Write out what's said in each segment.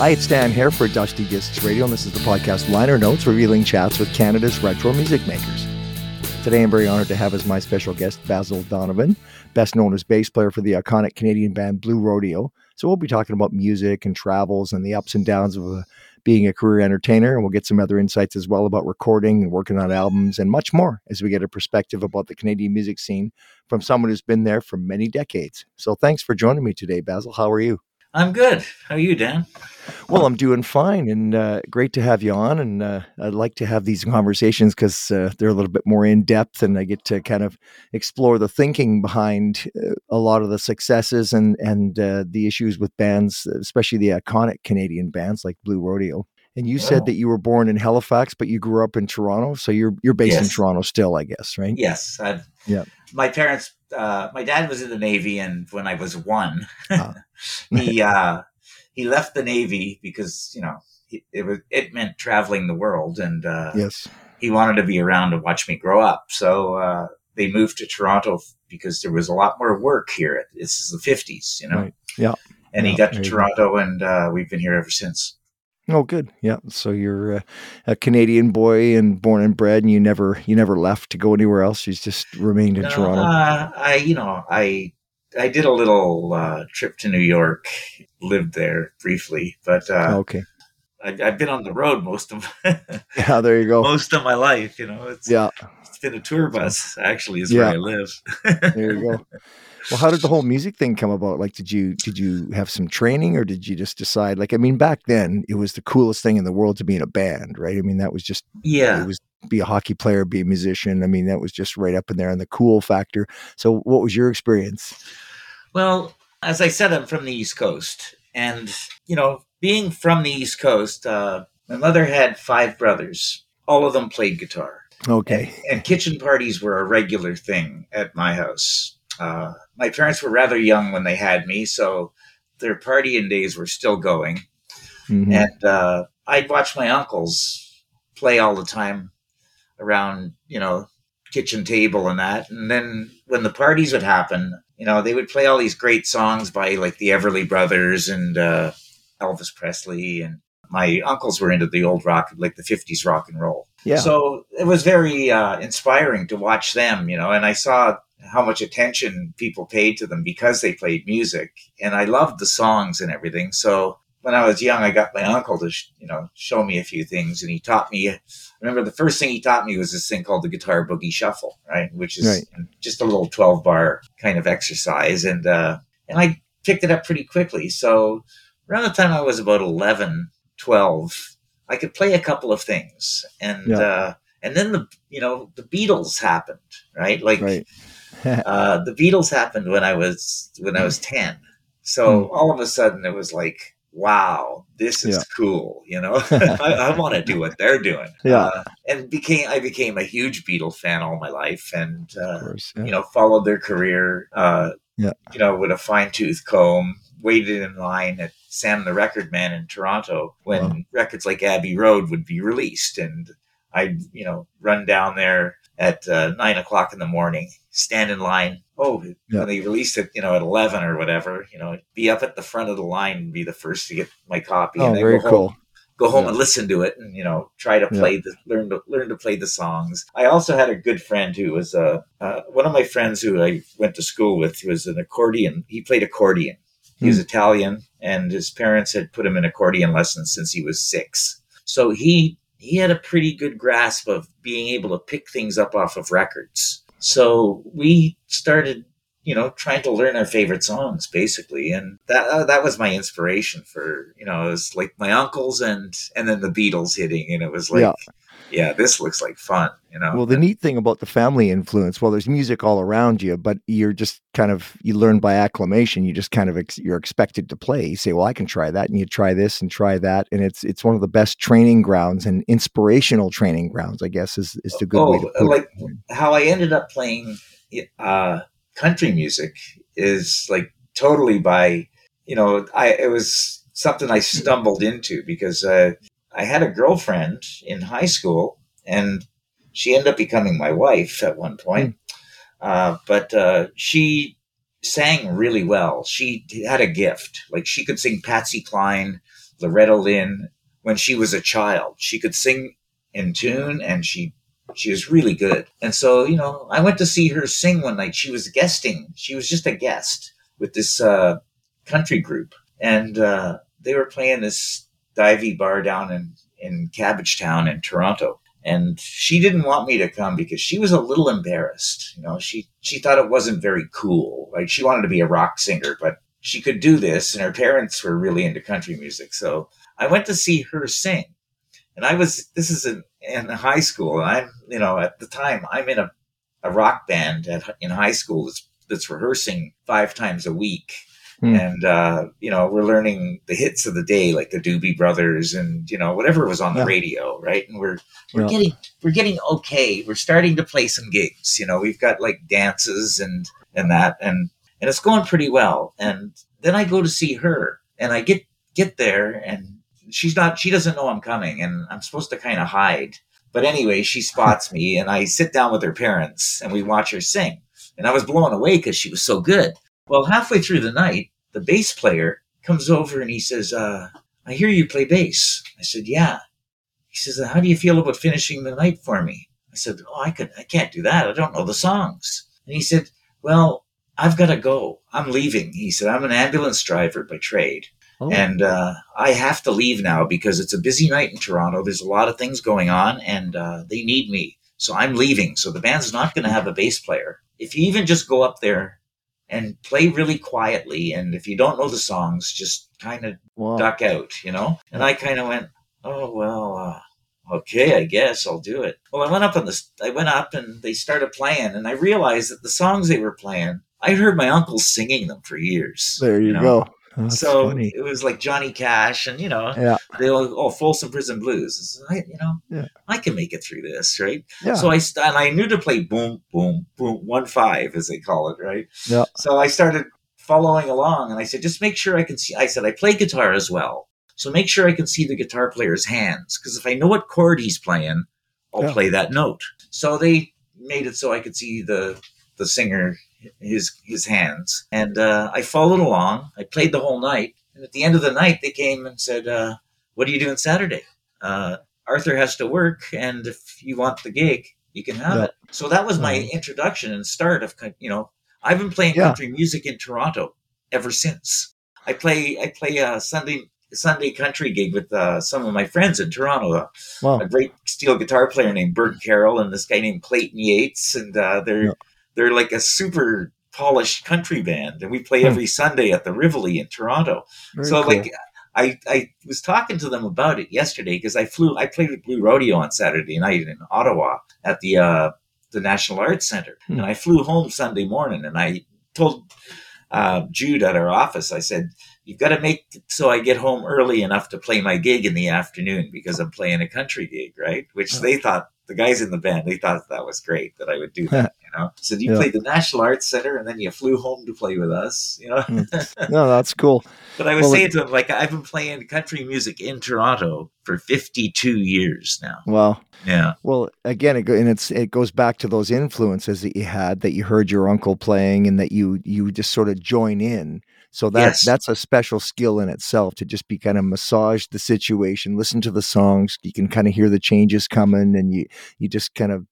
Hi, it's Dan here for Dusty Discs Radio, and this is the podcast Liner Notes, revealing chats with Canada's retro music makers. Today, I'm very honored to have as my special guest Bazil Donovan, best known as bass player for the iconic Canadian band Blue Rodeo. So, we'll be talking about music and travels and the ups and downs of uh, being a career entertainer, and we'll get some other insights as well about recording and working on albums and much more as we get a perspective about the Canadian music scene from someone who's been there for many decades. So, thanks for joining me today, Bazil. How are you? I'm good. How are you, Dan? Well, I'm doing fine, and uh, great to have you on. And uh, I'd like to have these conversations because uh, they're a little bit more in depth, and I get to kind of explore the thinking behind uh, a lot of the successes and and uh, the issues with bands, especially the iconic Canadian bands like Blue Rodeo. And you said that you were born in Halifax, but you grew up in Toronto, so you're you're based yes. in Toronto still, I guess, right? Yes. I've, yeah. My parents, uh, my dad was in the Navy, and when I was one, uh. he uh, he left the Navy because you know he, it was it meant traveling the world, and uh, yes, he wanted to be around to watch me grow up. So uh, they moved to Toronto because there was a lot more work here. This is the fifties, you know. Right. Yeah. And yeah, he got to Toronto, and uh, we've been here ever since. Oh, good. Yeah. So you're a, a, Canadian boy and born and bred, and you never you never left to go anywhere else. You just remained in no, Toronto. Uh, I, you know, I I did a little uh, trip to New York, lived there briefly, but uh, okay. I, have been on the road most of yeah. There you go. Most of my life, you know. It's, yeah. It's been a tour bus. Actually, is yeah. where I live. there you go. Well, how did the whole music thing come about? Like, did you did you have some training, or did you just decide? Like, I mean, back then it was the coolest thing in the world to be in a band, right? I mean, that was just yeah. It was be a hockey player, be a musician. I mean, that was just right up in there, and the cool factor. So, what was your experience? Well, as I said, I'm from the East Coast, and you know, being from the East Coast, uh, my mother had five brothers. All of them played guitar. Okay. And, and kitchen parties were a regular thing at my house uh, my parents were rather young when they had me, so their partying days were still going. Mm-hmm. And uh, I'd watch my uncles play all the time around, you know, kitchen table and that. And then when the parties would happen, you know, they would play all these great songs by like the Everly Brothers and uh, Elvis Presley. And my uncles were into the old rock, like the 50s rock and roll. Yeah. So it was very uh, inspiring to watch them, you know, and I saw how much attention people paid to them because they played music. And I loved the songs and everything. So when I was young, I got my uncle to, you know, show me a few things. And he taught me, I remember the first thing he taught me was this thing called the guitar boogie shuffle, right? Which is right. just a little 12 bar kind of exercise. And, uh, and I picked it up pretty quickly. So around the time I was about 11, 12, I could play a couple of things. And, yeah. uh, and then the, you know, the Beatles happened, right? Like, right uh, the Beatles happened when I was when I was ten. So mm. all of a sudden it was like, wow, this is yeah. cool. You know, I, I want to do what they're doing. Yeah, uh, and became I became a huge Beatles fan all my life, and uh, course, yeah. you know followed their career. Uh, yeah, you know, with a fine tooth comb. Waited in line at Sam the Record Man in Toronto when wow. records like Abbey Road would be released, and I'd you know run down there at uh, nine o'clock in the morning, stand in line. Oh, yeah. when they released it, you know, at eleven or whatever, you know, be up at the front of the line and be the first to get my copy. Oh, and very go cool. Home, go home yeah. and listen to it, and you know, try to play yeah. the learn to learn to play the songs. I also had a good friend who was uh, uh, one of my friends who I went to school with. He was an accordion. He played accordion. He was hmm. Italian, and his parents had put him in accordion lessons since he was six. So he he had a pretty good grasp of being able to pick things up off of records. So we started, you know, trying to learn our favorite songs basically, and that uh, that was my inspiration for, you know, it was like my uncles and and then the Beatles hitting, and it was like. Yeah yeah, this looks like fun, you know. Well, the neat thing about the family influence, well, there's music all around you, but you're just kind of you learn by acclamation. You just kind of ex- you're expected to play. You say, "Well, I can try that," and you try this and try that, and it's it's one of the best training grounds and inspirational training grounds, I guess, is is the good oh, way to put like it. how I ended up playing uh, country music is like totally by you know I it was something I stumbled into because uh, I had a girlfriend in high school, and she ended up becoming my wife at one point. Uh, but uh, she sang really well. She had a gift. Like she could sing Patsy Cline, Loretta Lynn when she was a child. She could sing in tune and she she was really good. And so, you know, I went to see her sing one night. She was guesting. She was just a guest with this uh, country group. And uh, they were playing this divey bar down in, in Cabbagetown in Toronto. And she didn't want me to come because she was a little embarrassed. You know, she, she thought it wasn't very cool. Like she wanted to be a rock singer, but she could do this. And her parents were really into country music. So I went to see her sing and I was this is in, in high school. and I'm you know at the time I'm in a, a rock band at, in high school that's that's rehearsing five times a week. Hmm. And uh, you know we're learning the hits of the day, like the Doobie Brothers, and you know whatever was on the yeah. radio, right? And we're we're yeah. getting we're getting okay. We're starting to play some gigs. You know, we've got like dances and and that, and and it's going pretty well. And then I go to see her, and I get get there, and she's not she doesn't know I'm coming and I'm supposed to kind of hide. But anyway, she spots me and I sit down with her parents and we watch her sing. And I was blown away because she was so good. Well, halfway through the night, the bass player comes over and he says, uh, I hear you play bass. I said, Yeah. He says, How do you feel about finishing the night for me? I said, Oh, I could I can't do that. I don't know the songs. And he said, Well, I've got to go. I'm leaving. He said, I'm an ambulance driver by trade. Oh. And uh, I have to leave now because it's a busy night in Toronto. There's a lot of things going on, and uh, they need me. So I'm leaving. So the band's not going to have a bass player. If you even just go up there and play really quietly, and if you don't know the songs, just kind of wow. duck out, you know? And I kind of went, oh, well, uh, okay, I guess I'll do it. Well, I went up on this, I went up and they started playing, and I realized that the songs they were playing, I heard my uncle singing them for years. There you, you know? go. Oh, so funny. it was like Johnny Cash, and you know, yeah. they were all oh Folsom Prison Blues. I, you know, yeah. I can make it through this, right? Yeah. So I and I knew to play boom, boom, boom, one five as they call it, right? Yeah. So I started following along, and I said, just make sure I can see. I said I play guitar as well, so make sure I can see the guitar player's hands, because if I know what chord he's playing, I'll yeah. play that note. So they made it so I could see the the singer his his hands. And uh, I followed along. I played the whole night. And at the end of the night, they came and said, uh, "What are you doing Saturday?" Uh, Arthur has to work, and if you want the gig, you can have yeah. it. So that was my introduction and start of you know I've been playing yeah. country music in Toronto ever since. I play I play a Sunday Sunday country gig with uh, some of my friends in Toronto. Wow. A great steel guitar player named Bert Carroll and this guy named Clayton Yates, and uh, they're yeah they're like a super polished country band, and we play hmm. every Sunday at the Rivoli in Toronto. Very so cool. like. I, I was talking to them about it yesterday because I flew I played with Blue Rodeo on Saturday night in Ottawa at the uh, the National Arts Center, hmm. and I flew home Sunday morning, and I told uh, Jude at our office, I said, "You've got to make so I get home early enough to play my gig in the afternoon because I'm playing a country gig, right?" Which they thought the guys in the band they thought that was great that I would do that. You know, so you yeah. played the National Arts Center and then you flew home to play with us. You know, hmm. no, that's cool. but I was well, saying to him like I've been playing country music in Toronto for 52 years now. Wow. Yeah. Well, again, it go, and it's it goes back to those influences that you had that you heard your uncle playing and that you you just sort of join in so that's yes. that's a special skill in itself to just be kind of massage the situation, listen to the songs. You can kind of hear the changes coming, and you you just kind of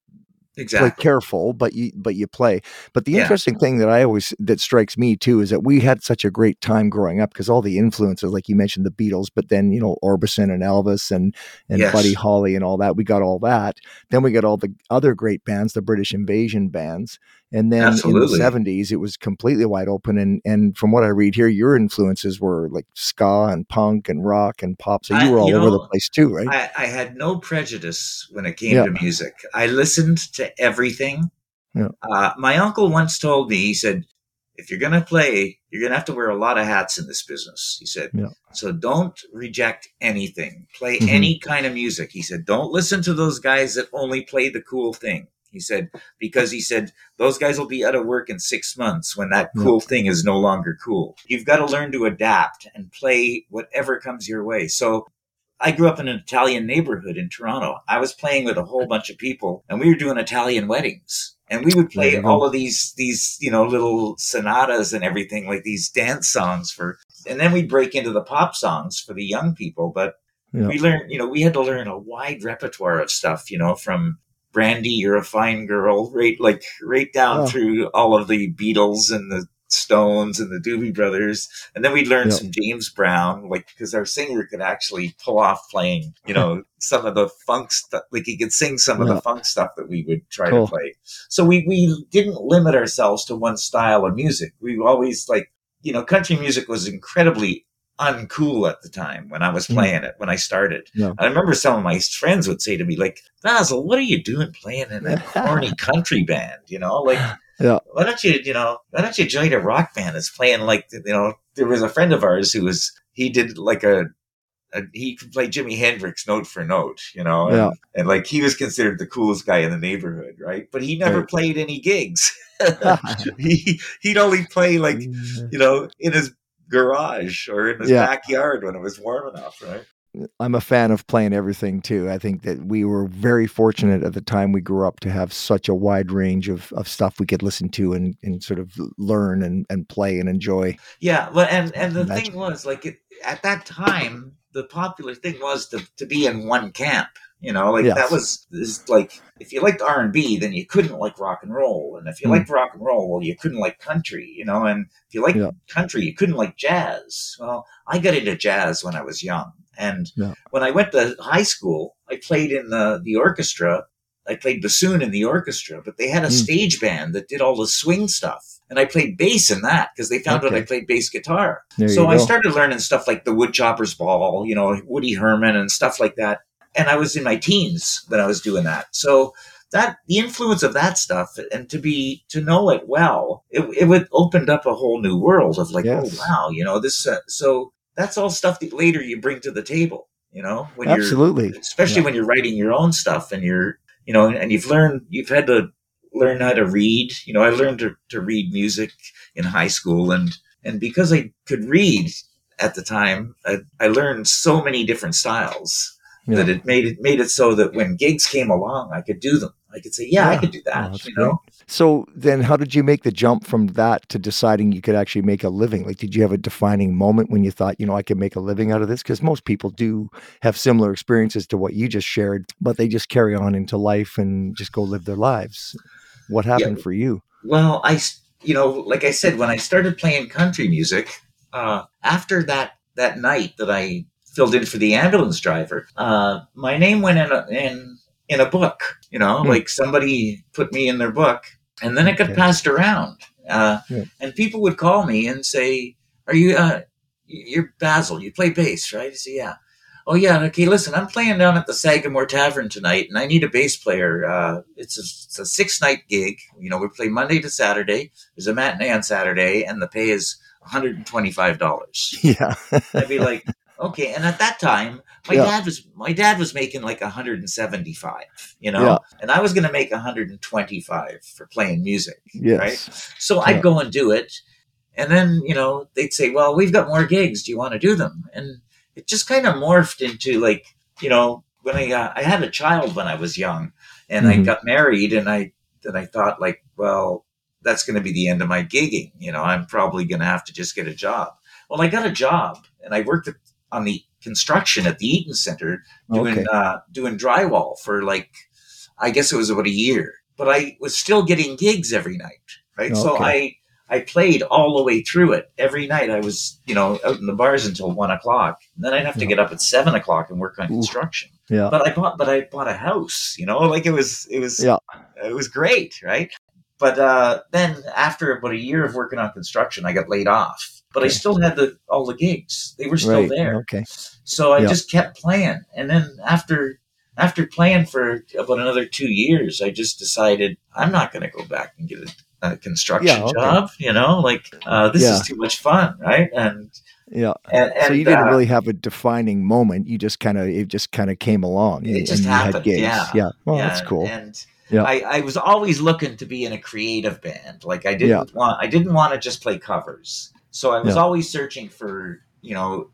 exactly play careful but you but you play but the yeah. interesting thing that i always that strikes me too is that we had such a great time growing up because all the influences like you mentioned the beatles but then you know orbison and elvis and and yes. buddy holly and all that we got all that then we got all the other great bands the british invasion bands and then Absolutely. in the 70s, it was completely wide open. And, and from what I read here, your influences were like ska and punk and rock and pop. So you were all over know, the place too, right? I, I, had no prejudice when it came yeah. to music. I listened to everything. Yeah. Uh, my uncle once told me, he said, if you're going to play, you're going to have to wear a lot of hats in this business. He said, yeah. so don't reject anything. Play mm-hmm. any kind of music. He said, don't listen to those guys that only play the cool thing. He said, because he said, those guys will be out of work in six months when that cool thing is no longer cool. You've got to learn to adapt and play whatever comes your way. So I grew up in an Italian neighborhood in Toronto. I was playing with a whole bunch of people and we were doing Italian weddings. and we would play There you go. all of these these you know little sonatas and everything like these dance songs for and then we'd break into the pop songs for the young people but Yeah. we learned you know we had to learn a wide repertoire of stuff you know from brandy you're a fine girl right like right down Oh. through all of the beatles and the stones and the doobie brothers and then we learned Yeah. some james brown like because our singer could actually pull off playing you know some of the funk stuff like he could sing some of the funk stuff that we would try Cool. to play so we we didn't limit ourselves to one style of music. We always like you know country music was incredibly uncool at the time when I was Mm. playing it when I started. Yeah. I remember some of my friends would say to me like, "Bazil, what are you doing playing in a corny country band? You know, like." Yeah. Why don't you, you know, why don't you join a rock band that's playing like, you know, there was a friend of ours who was, he did like a, a he could play Jimi Hendrix note for note, you know, and, Yeah. and like he was considered the coolest guy in the neighborhood, right? But he never Right. played any gigs. he he'd only play like you know in his garage or in his Yeah. backyard when it was warm enough, right? I'm a fan of playing everything too. I think that we were very fortunate at the time we grew up to have such a wide range of, of stuff we could listen to and, and sort of learn and, and play and enjoy. Yeah, but and and the Imagine. thing was like it, at that time the popular thing was to to be in one camp. You know, like Yes. that was is like if you liked R and B, then you couldn't like rock and roll, and if you Hmm. liked rock and roll, well, you couldn't like country. You know, and if you liked Yeah. country, you couldn't like jazz. Well, I got into jazz when I was young, and Yeah. when I went to high school, I played in the the orchestra. I played bassoon in the orchestra, but they had a Hmm. stage band that did all the swing stuff, and I played bass in that because they found out I played bass guitar. There So I started learning stuff like the Woodchopper's Ball, you know, Woody Herman and stuff like that. And I was in my teens when I was doing that. So that the influence of that stuff and to be to know it well, it, it would opened up a whole new world of like, Yes. oh wow, you know this. Uh, so that's all stuff that later you bring to the table, you know, when you're Absolutely. especially Yeah. when you're writing your own stuff and you're you know and you've learned you've had to learn how to read you know i learned to, to read music in high school and and because i could read at the time i, I learned so many different styles Yeah. that it made it made it so that when gigs came along i could do them i could say yeah, i could do Oh, that that's you know So then how did you make the jump from that to deciding you could actually make a living? Like, did you have a defining moment when you thought, you know, I could make a living out of this? Because most people do have similar experiences to what you just shared, but they just carry on into life and just go live their lives. What happened for you? Well, I, you know, like I said, when I started playing country music, uh, after that that night that I filled in for the ambulance driver, uh, my name went in a, in in a book. You know, Hmm. like somebody put me in their book, and then it got passed around, uh, Yeah. and people would call me and say, "Are you? Uh, you're Bazil? You play bass, right?" I say, "Yeah." Oh yeah, okay. Listen, I'm playing down at the Sagamore Tavern tonight, and I need a bass player. Uh, it's a, it's a six night gig. You know, we play Monday to Saturday. There's a matinee on Saturday, and the pay is 125 dollars. Yeah. I'd be like, okay. And at that time, my Yeah. dad was my dad was making like 175. You know, Yeah. and I was going to make 125 for playing music. yes. Right. So. I'd go and do it. And then, you know, they'd say, well, we've got more gigs. Do you want to do them? And it just kind of morphed into like, you know, when I, uh, I had a child when I was young and I Mhm. got married and I, then I thought like, well, that's going to be the end of my gigging. You know, I'm probably going to have to just get a job. Well, I got a job and I worked at, on the construction at the Eaton Center doing Okay. uh, doing drywall for like I guess it was about a year. But I was still getting gigs every night, right? So I I played all the way through it. Every night I was, you know, out in the bars until one o'clock. And then I'd have to Yeah. get up at seven o'clock and work on Ooh. construction. Yeah. But I bought but I bought a house, you know, like it was it was Yeah. it was great, right? But uh, then after about a year of working on construction, I got laid off. But I still had the all the gigs. They were still right. there. Okay. So I Yeah. just kept playing, and then after after playing for about another two years, I just decided I'm not going to go back and get a, a construction Yeah, okay. job. You know, like uh, this Yeah. is too much fun, right? And Yeah. and, and so you didn't uh, really have a defining moment. You just kind of it just kind of came along. It and- just and happened, yeah. Yeah. Well, yeah, that's cool. And Yeah. I, I was always looking to be in a creative band. Like I didn't want I didn't want to just play covers. So I was Yeah. always searching for, you know,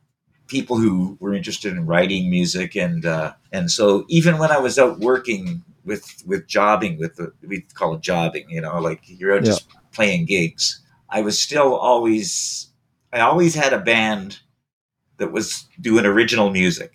people who were interested in writing music and uh and so even when I was out working with with jobbing with the we call it jobbing you know like you're out just playing gigs i was still always i always had a band that was doing original music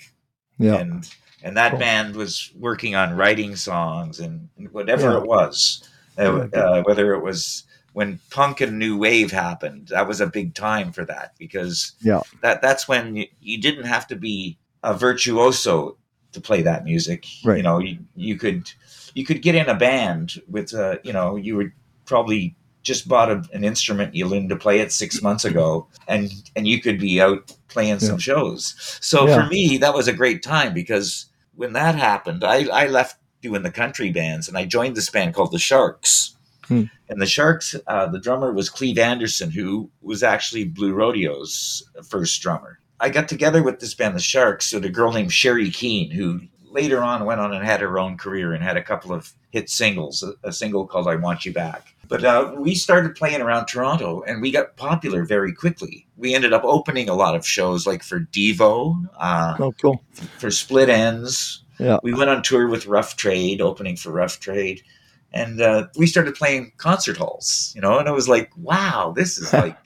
Yeah. and and that Cool. band was working on writing songs and whatever Yeah. it was uh, Yeah. uh, whether it was when punk and new wave happened that was a big time for that because Yeah. that that's when you, you didn't have to be a virtuoso to play that music Right. you know you, you could you could get in a band with uh, you know you would probably just bought a, an instrument you learned to play it six months ago and and you could be out playing some shows so Yeah. for me that was a great time because when that happened i i left doing the country bands and i joined this band called the sharks Hmm. and the sharks uh, the drummer was cleve anderson who was actually blue rodeo's first drummer i got together with this band the sharks with a girl named sherry kean who later on went on and had her own career and had a couple of hit singles a, a single called i want you back but uh, we started playing around toronto and we got popular very quickly we ended up opening a lot of shows like for devo uh, Oh, cool. for split ends Yeah. we went on tour with rough trade opening for rough trade and uh, we started playing concert halls you know and it was like wow this is like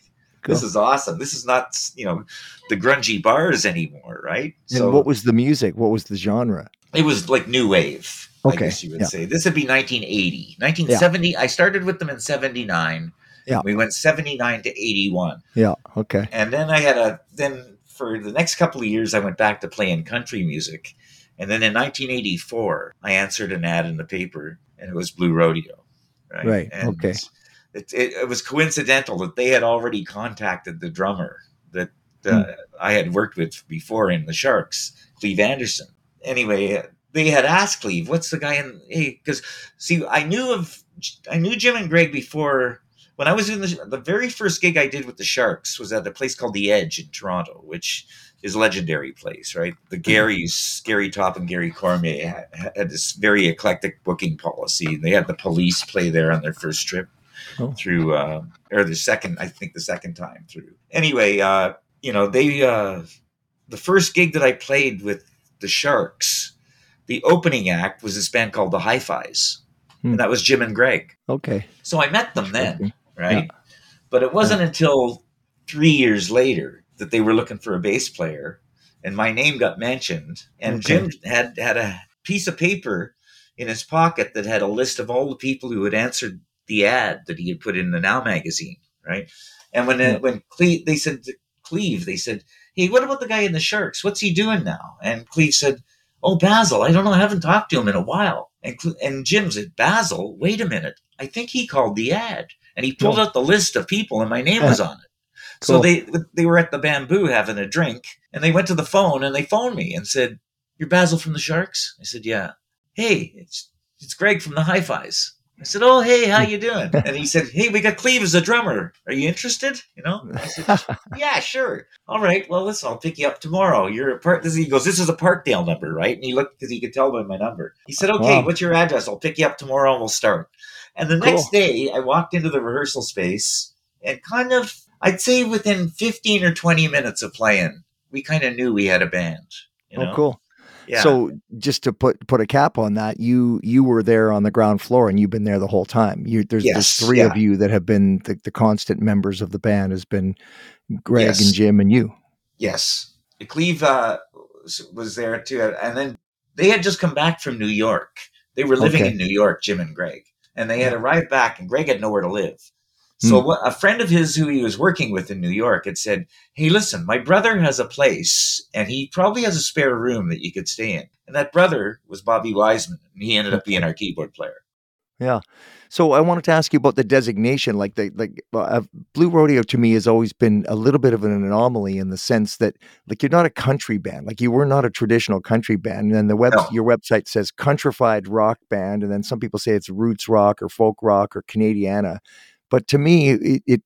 Cool. this is awesome this is not you know the grungy bars anymore right and what was the music? What was the genre? it was like new wave. Okay, I guess you would yeah. say. This would be 1980. 1970. I started with them in 79. Yeah. We went 79 to 81. Yeah. Okay. And then I had a, then for the next couple of years, I went back to playing country music. And then in 1984, I answered an ad in the paper and it was Blue Rodeo. Right. Right, And okay. It, it, it was coincidental that they had already contacted the drummer that uh, Hmm. I had worked with before in the Sharks, Cleve Anderson. Anyway, uh, they had asked Cleve, "What's the guy in?" Hey, because see, I knew of I knew Jim and Greg before. When I was in the the very first gig I did with the Sharks was at a place called the Edge in Toronto, which is a legendary place, right? The Garys, Gary Topp and Gary Cormier had, had this very eclectic booking policy. They had the police play there on their first trip Oh. through, uh, or the second, I think the second time through. Anyway, uh, you know, they, uh, the first gig that I played with the Sharks, the opening act was this band called the Hi Fis. Hmm. And that was Jim and Greg. Okay. So I met them then, right? But it wasn't until three years later that they were looking for a bass player, and my name got mentioned. And Okay. Jim had had a piece of paper in his pocket that had a list of all the people who had answered the ad that he had put in the Now magazine, right? And when Yeah. when Cleve, they said to Cleve, they said, "Hey, what about the guy in the Sharks? What's he doing now?" And Cleve said, "Oh, Bazil, I don't know. I haven't talked to him in a while." And Cle- and Jim said, "Bazil, wait a minute. I think he called the ad." And he pulled Oh. out the list of people, and my name was on it. So they they were at the bamboo having a drink, and they went to the phone and they phoned me and said, "You're Bazil from the Sharks?" I said, "Yeah." Hey, it's it's Greg from the Hi Fis. I said, "Oh, hey, how you doing?" And he said, "Hey, we got Cleve as a drummer. Are you interested?" You know, I said, "Yeah, sure. All right. Well, listen, I'll pick you up tomorrow. You're a part." This he goes, "This is a Parkdale number, right?" And he looked because he could tell by my number. He said, "Okay, Wow. what's your address? I'll pick you up tomorrow and we'll start." And the Cool. next day, I walked into the rehearsal space and kind of, I'd say within 15 or 20 minutes of playing, we kind of knew we had a band. You know? Oh, cool. Yeah. So just to put put a cap on that, you you were there on the ground floor and you've been there the whole time. You there's, there's Yes, three yeah. of you that have been the, the constant members of the band has been Greg Yes. and Jim and you. yes. Cleve uh, was- was there too. And then they had just come back from New York. They were living Okay. in New York, Jim and Greg. And they had arrived back, and Greg had nowhere to live. So Hmm. a friend of his who he was working with in New York had said, "Hey, listen, my brother has a place, and he probably has a spare room that you could stay in." And that brother was Bobby Wiseman, and he ended up being our keyboard player. Yeah. So I wanted to ask you about the designation. Like the like uh, Blue Rodeo to me has always been a little bit of an anomaly in the sense that like you're not a country band. Like you were not a traditional country band. And then the web No. your website says countrified rock band, and then some people say it's roots rock or folk rock or Canadiana. But to me, it, it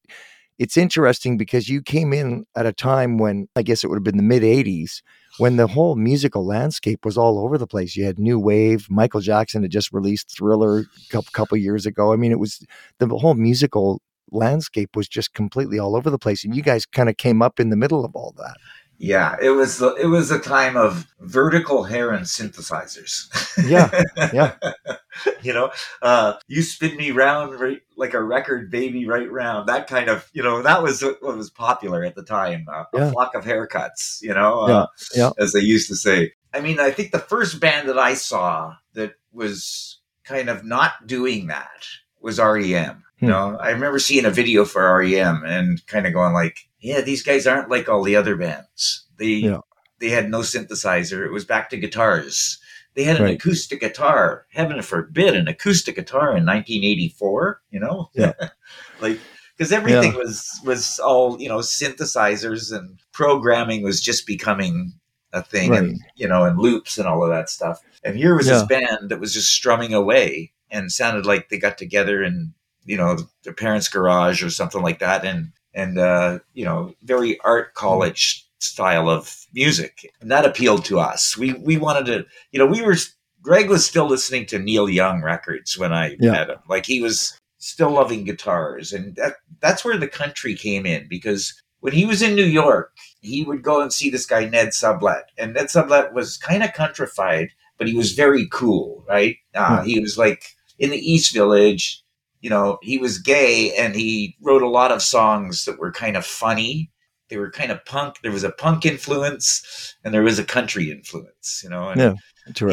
it's interesting because you came in at a time when I guess it would have been the mid '80s when the whole musical landscape was all over the place. You had new wave. Michael Jackson had just released Thriller a couple, couple years ago. I mean, it was the whole musical landscape was just completely all over the place, and you guys kind of came up in the middle of all that. Yeah, it was the, it was a time of vertical hair and synthesizers. Yeah, yeah. you know, uh, you spin me round right, like a record, baby, right round. That kind of, you know, that was what was popular at the time. Uh, Yeah. A flock of haircuts, you know, uh, Yeah, yeah. as they used to say. I mean, I think the first band that I saw that was kind of not doing that was REM. Hmm. You know, I remember seeing a video for REM and kind of going like, yeah, these guys aren't like all the other bands. They Yeah. they had no synthesizer. It was back to guitars. They had an Right. acoustic guitar. Heaven forbid, an acoustic guitar in 1984. You know, Yeah. like because everything was was all you know synthesizers and programming was just becoming a thing, Right. and you know, and loops and all of that stuff. And here was Yeah. this band that was just strumming away and sounded like they got together in you know their parents' garage or something like that, and and uh, you know, very art college style of music, and that appealed to us. We we wanted to, you know, we were. Greg was still listening to Neil Young records when I Yeah. met him. Like he was still loving guitars, and that that's where the country came in because when he was in New York, he would go and see this guy Ned Sublette, and Ned Sublette was kind of countrified, but he was very cool, right? Uh. He was like in the East Village. You know, he was gay, and he wrote a lot of songs that were kind of funny. They were kind of punk. There was a punk influence, and there was a country influence. You know, and Yeah,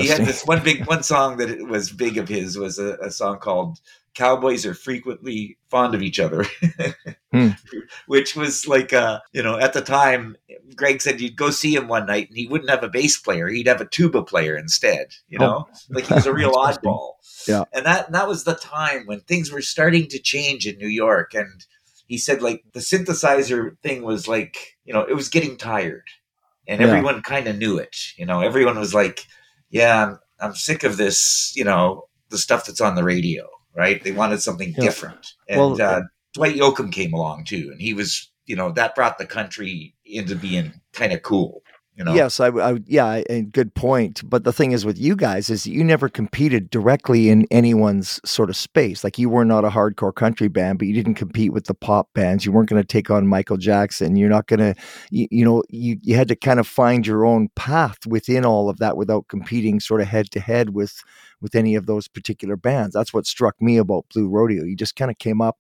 he had this one big one song that was big of his was a, a song called cowboys are frequently fond of each other Hmm. which was like uh you know at the time greg said you'd go see him one night and he wouldn't have a bass player he'd have a tuba player instead you Oh. know like he was a real oddball Yeah. and that that was the time when things were starting to change in new york and he said like the synthesizer thing was like you know it was getting tired and Yeah. everyone kind of knew it you know everyone was like yeah I'm, I'm sick of this you know the stuff that's on the radio right? They wanted something Yeah. different. And Well- uh, dwight yoakam came along too and he was you know that brought the country into being kind of cool you know Yes, I, I yeah, and good point. But the thing is with you guys is you never competed directly in anyone's sort of space. Like you were not a hardcore country band, but you didn't compete with the pop bands. You weren't going to take on Michael Jackson. You're not going to, you, you know, you you had to kind of find your own path within all of that without competing sort of head to head with with any of those particular bands. That's what struck me about Blue Rodeo. You just kind of came up,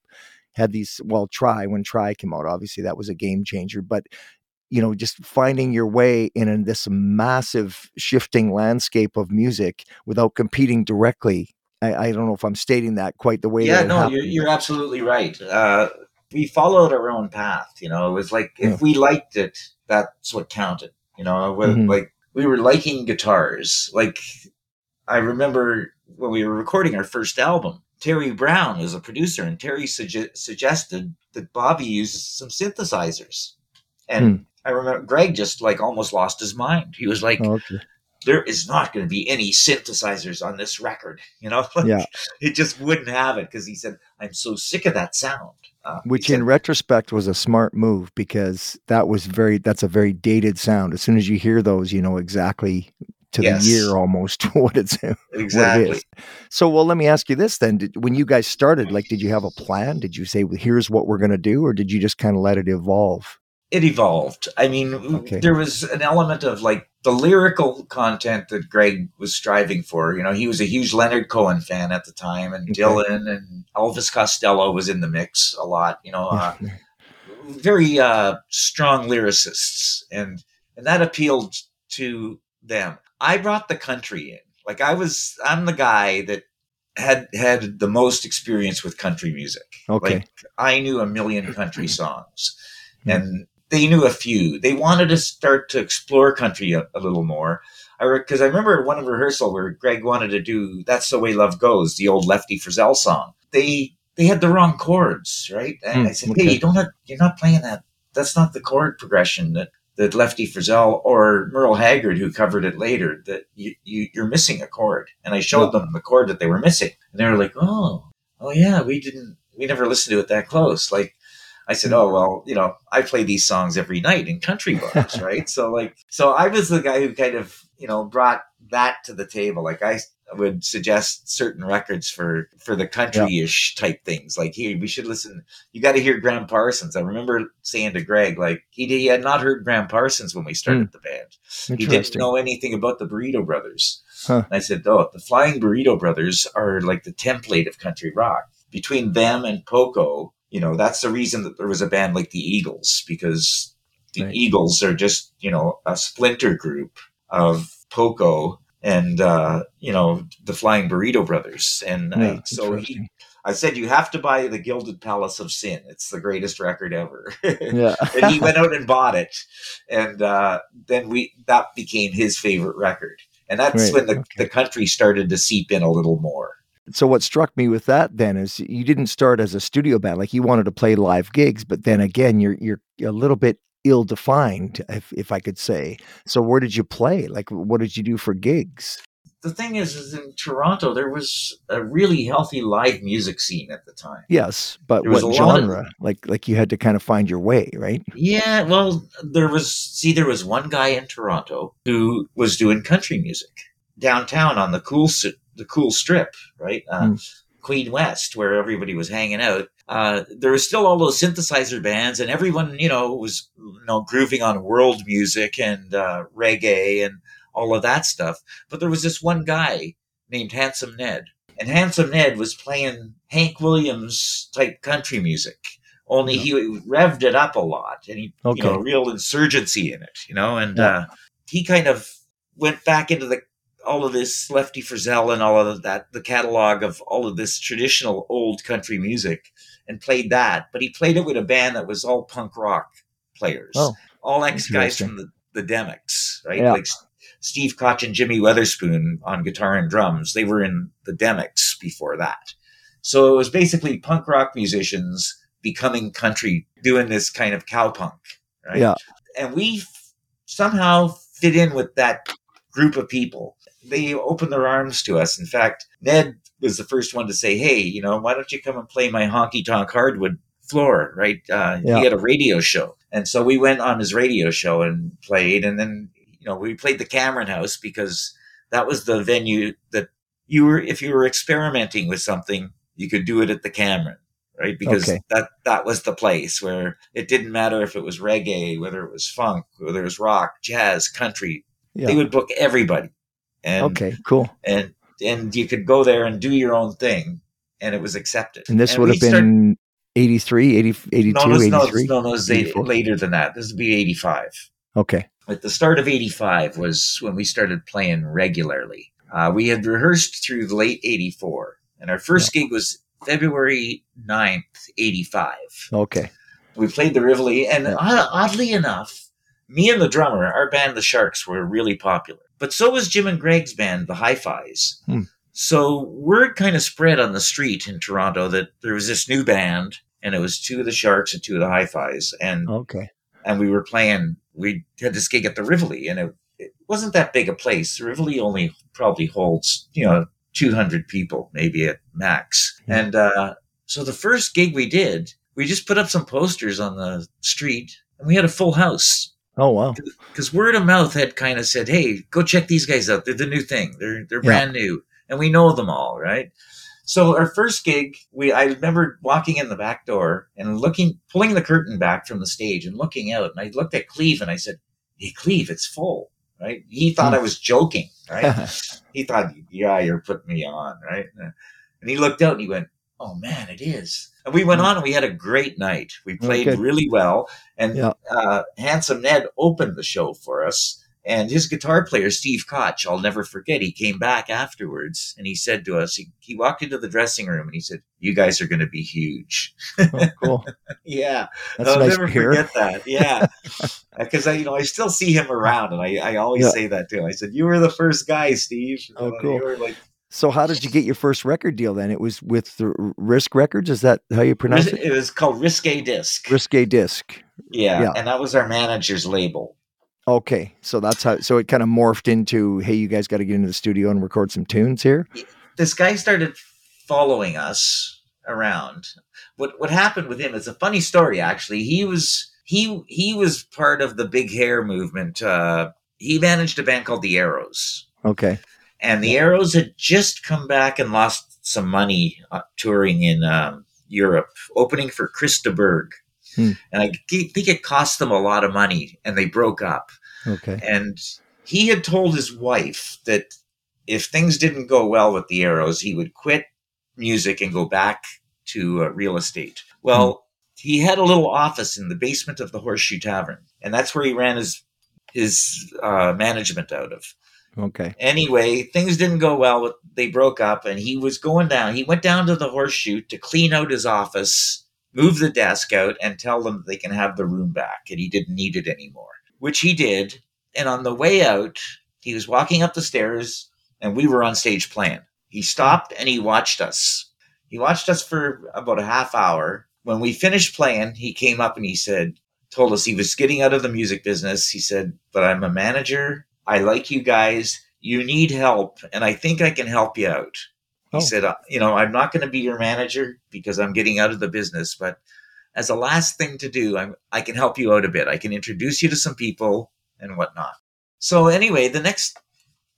had these well, try when try came out. Obviously, that was a game changer, but you know just finding your way in a, this massive shifting landscape of music without competing directly. I, I don't know if i'm stating that quite the way yeah no you're, you're absolutely right. Uh, we followed our own path you know it was like if we liked it that's what counted you know was Mhm. like we were liking guitars. Like i remember when we were recording our first album terry brown was a producer and terry sugge- suggested that bobby uses some synthesizers. And Hmm. I remember greg just like almost lost his mind he was like Oh, okay. there is not going to be any synthesizers on this record. You know, Like, Yeah. it just wouldn't have it because he said, "I'm so sick of that sound." Uh, which said, in retrospect was a smart move because that was very that's a very dated sound as soon as you hear those you know exactly to Yes. the year almost what it's what it So, well, let me ask you this then: did, When you guys started, like, did you have a plan? Did you say, well, "Here's what we're going to do," or did you just kind of let it evolve? It evolved. I mean, Okay. there was an element of like the lyrical content that Greg was striving for. You know, he was a huge Leonard Cohen fan at the time, and Okay. Dylan and Elvis Costello was in the mix a lot. You know, uh, very uh, strong lyricists, and and that appealed to them. I brought the country in. Like I was, I'm the guy that had had the most experience with country music. Okay. Like I knew a million country songs, Hmm. and they knew a few. They wanted to start to explore country a, a little more. I because I remember one rehearsal where Greg wanted to do "That's the Way Love Goes," the old Lefty Frizzell song. They they had the wrong chords, right? And Hmm, I said, okay. "Hey, you don't have, you're not playing that. That's not the chord progression that that Lefty Frizzell or Merle Haggard, who covered it later, that you, you you're missing a chord." And I showed them the chord that they were missing, and they were like, "Oh, oh yeah, we didn't, we never listened to it that close." Like I said, Hmm. "Oh well, you know, I play these songs every night in country bars, right?" So like, so I was the guy who kind of, you know, brought that to the table. Like I, would suggest certain records for for the country-ish type things. Like here, we should listen. You got to hear Gram Parsons. I remember saying to Greg, like he, he had not heard Gram Parsons when we started the band. He didn't know anything about the Burrito Brothers. Huh. I said, "Oh, the Flying Burrito Brothers are like the template of country rock. Between them and Poco, you know, that's the reason that there was a band like the Eagles because the Right. Eagles are just you know a splinter group of Poco." And uh, you know the Flying Burrito Brothers, and I, so he. I said you have to buy the Gilded Palace of Sin. It's the greatest record ever. yeah. and he went out and bought it, and uh, then we that became his favorite record, and that's Right, when the, okay. the country started to seep in a little more. So what struck me with that then is you didn't start as a studio band like you wanted to play live gigs but then again you're you're a little bit ill defined if if I could say. So where did you play? Like what did you do for gigs? The thing is, is in Toronto there was a really healthy live music scene at the time. yes but There was what a lot of- genre? Like like you had to kind of find your way right? Yeah, well, there was see, there was one guy in Toronto who was doing country music downtown on the cool s- the cool strip, right? Uh, Hmm. Queen West, where everybody was hanging out. Uh, there was still all those synthesizer bands, and everyone, you know, was you know grooving on world music and uh, reggae and all of that stuff. But there was this one guy named Handsome Ned, and Handsome Ned was playing Hank Williams type country music. Only he revved it up a lot, and he, you know, Okay. real insurgency in it, you know, and Yeah. uh, he kind of went back into the all of this Lefty Frizzell and all of that, the catalog of all of this traditional old country music, and played that. But he played it with a band that was all punk rock players, Oh, all ex guys from the the Demics, right? Yeah. Like Steve Koch and Jimmy Weatherspoon on guitar and drums. They were in the Demics before that. So it was basically punk rock musicians becoming country, doing this kind of cowpunk, right? Yeah. And we f- somehow fit in with that group of people. They opened their arms to us. In fact, Ned was the first one to say, "Hey, you know, why don't you come and play my honky tonk hardwood floor?" Right? Uh, Yeah. He had a radio show, and so we went on his radio show and played. And then, you know, we played the Cameron House because that was the venue that you were. If you were experimenting with something, you could do it at the Cameron. Right, because Okay. that that was the place where it didn't matter if it was reggae, whether it was funk, whether it was rock, jazz, country. They would book everybody, and okay cool. and and you could go there and do your own thing and it was accepted. And this And would have been started- 83 80, 82 no, no, no, 83 no, no, it was eight- 84? later than that. This would be 85 okay. At the start of 85 was when we started playing regularly. Uh, we had rehearsed through the late 84 and our first gig was february 9th 85 okay. We played the Rivoli, and Yeah. oddly enough, me and the drummer, our band, the Sharks, were really popular. But so was Jim and Greg's band, the Hi-Fis. Hmm. So word kind of spread on the street in Toronto that there was this new band, and it was two of the Sharks and two of the Hi-Fis, and okay and we were playing. We had this gig at the Rivoli, and it, it wasn't that big a place. The Rivoli only probably holds, you know, 200 people, maybe at max. Yeah. And uh, so the first gig we did, we just put up some posters on the street, and we had a full house oh wow because word of mouth had kind of said, "Hey, go check these guys out. They're the new thing. They're they're Yeah. brand new, and we know them all, right?" So our first gig, we I remember walking in the back door and looking, pulling the curtain back from the stage and looking out, and I looked at Cleve and I said, "Hey, Cleve, it's full." Right? He thought Hmm. I was joking. Right? he thought, "Yeah, you're putting me on." Right? And he looked out and he went, "Oh man, it is." And we went hmm. on and we had a great night. We oh, played good. really well, and Yeah. uh, Handsome Ned opened the show for us. And his guitar player, Steve Koch, I'll never forget, he came back afterwards and he said to us, he, he walked into the dressing room and he said, You guys are going to be huge. oh, cool yeah. that's I'll nice never forget that. Yeah. Uh, because I, you know, I still see him around and I, I always Yeah. say that to him. I said, You were the first guy, Steve. Oh, know, cool. You were like, So how did you get your first record deal then? It was with the Risk Records. Is that how you pronounce it it? was called Risque Disc. Risque Disc. yeah, yeah. And that was our manager's label. Okay, so that's how. So it kind of morphed into, hey, you guys got to get into the studio and record some tunes here. this guy started following us around. What what happened with him is a funny story actually. He was he he was part of the big hair movement. Uh, he managed a band called the Arrows. Okay, and the Arrows had just come back and lost some money uh, touring in um, Europe, opening for Chris de Burgh. Hmm. And I think it cost them a lot of money, and they broke up. Okay. And he had told his wife that if things didn't go well with the Arrows, he would quit music and go back to uh, real estate. Well, he had a little office in the basement of the Horseshoe Tavern, and that's where he ran his his uh, management out of. Okay. Anyway, things didn't go well. They broke up, and he was going down. He went down to the Horseshoe to clean out his office, move the desk out, and tell them they can have the room back, and he didn't need it anymore. Which he did. And on the way out, he was walking up the stairs, and we were on stage playing. He stopped and he watched us. He watched us for about a half hour. When we finished playing, he came up and he said, told us he was getting out of the music business. He said, But I'm a manager. I like you guys. You need help, and I think I can help you out. He Oh. said, uh, You know, I'm not going to be your manager because I'm getting out of the business, but as a last thing to do, I'm, I can help you out a bit. I can introduce you to some people and whatnot. So, anyway, the next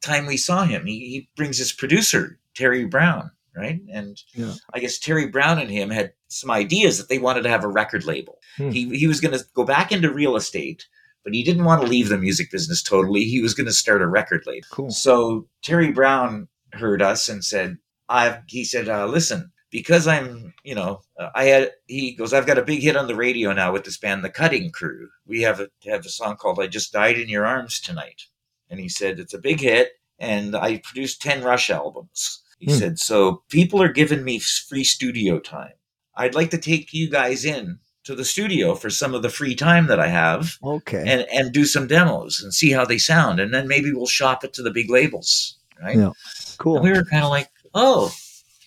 time we saw him, he, he brings his producer, Terry Brown, right? And Yeah. I guess Terry Brown and him had some ideas that they wanted to have a record label. Hmm. He, he was going to go back into real estate, but he didn't want to leave the music business totally. He was going to start a record label. Cool. So Terry Brown heard us and said, "I've." He said, uh, "Listen, because I'm, you know, uh, I had." He goes, "I've got a big hit on the radio now with this band, The Cutting Crew. We have a have a song called "I Just Died in Your Arms Tonight," and he said it's a big hit, and I produced ten Rush albums. He Hmm. said, "So people are giving me free studio time. I'd like to take you guys in." To the studio for some of the free time that I have, Okay. and and do some demos and see how they sound, and then maybe we'll shop it to the big labels, right? Yeah. cool. And we were kind of like, oh,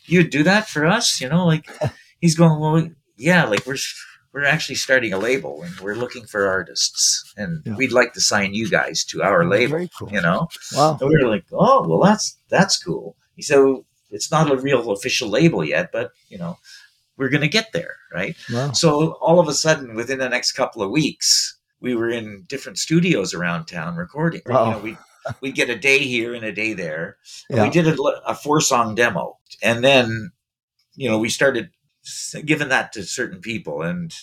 you'd do that for us, you know? Like he's going, well, yeah, like we're we're actually starting a label and we're looking for artists, and Yeah. we'd like to sign you guys to our oh, label, Very cool. you know? Wow. And we were like, oh, well, that's that's cool. He said, well, it's not a real official label yet, but you know, we're gonna get there, right? Wow. So all of a sudden, within the next couple of weeks, we were in different studios around town recording. You know, we we get a day here and a day there. Yeah. We did a, a four song demo, and then you know we started giving that to certain people. And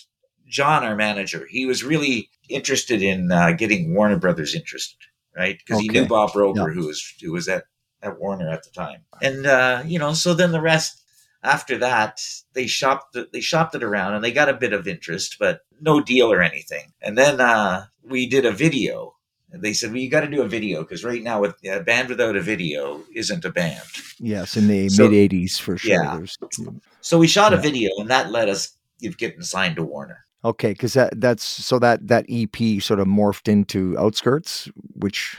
John, our manager, he was really interested in uh, getting Warner Brothers interested, right? Because he knew Bob Roper, who was who was at at Warner at the time, and uh, you know, so then the rest after that they shopped it, they shopped it around and they got a bit of interest but no deal or anything and then uh, we did a video And they said well you got to do a video because right now with a band without a video isn't a band Yes, in the So- mid '80s for sure. Yeah. So we shot Yeah. a video and that let us get getting signed to warner okay, because that that's so that that EP sort of morphed into Outskirts, which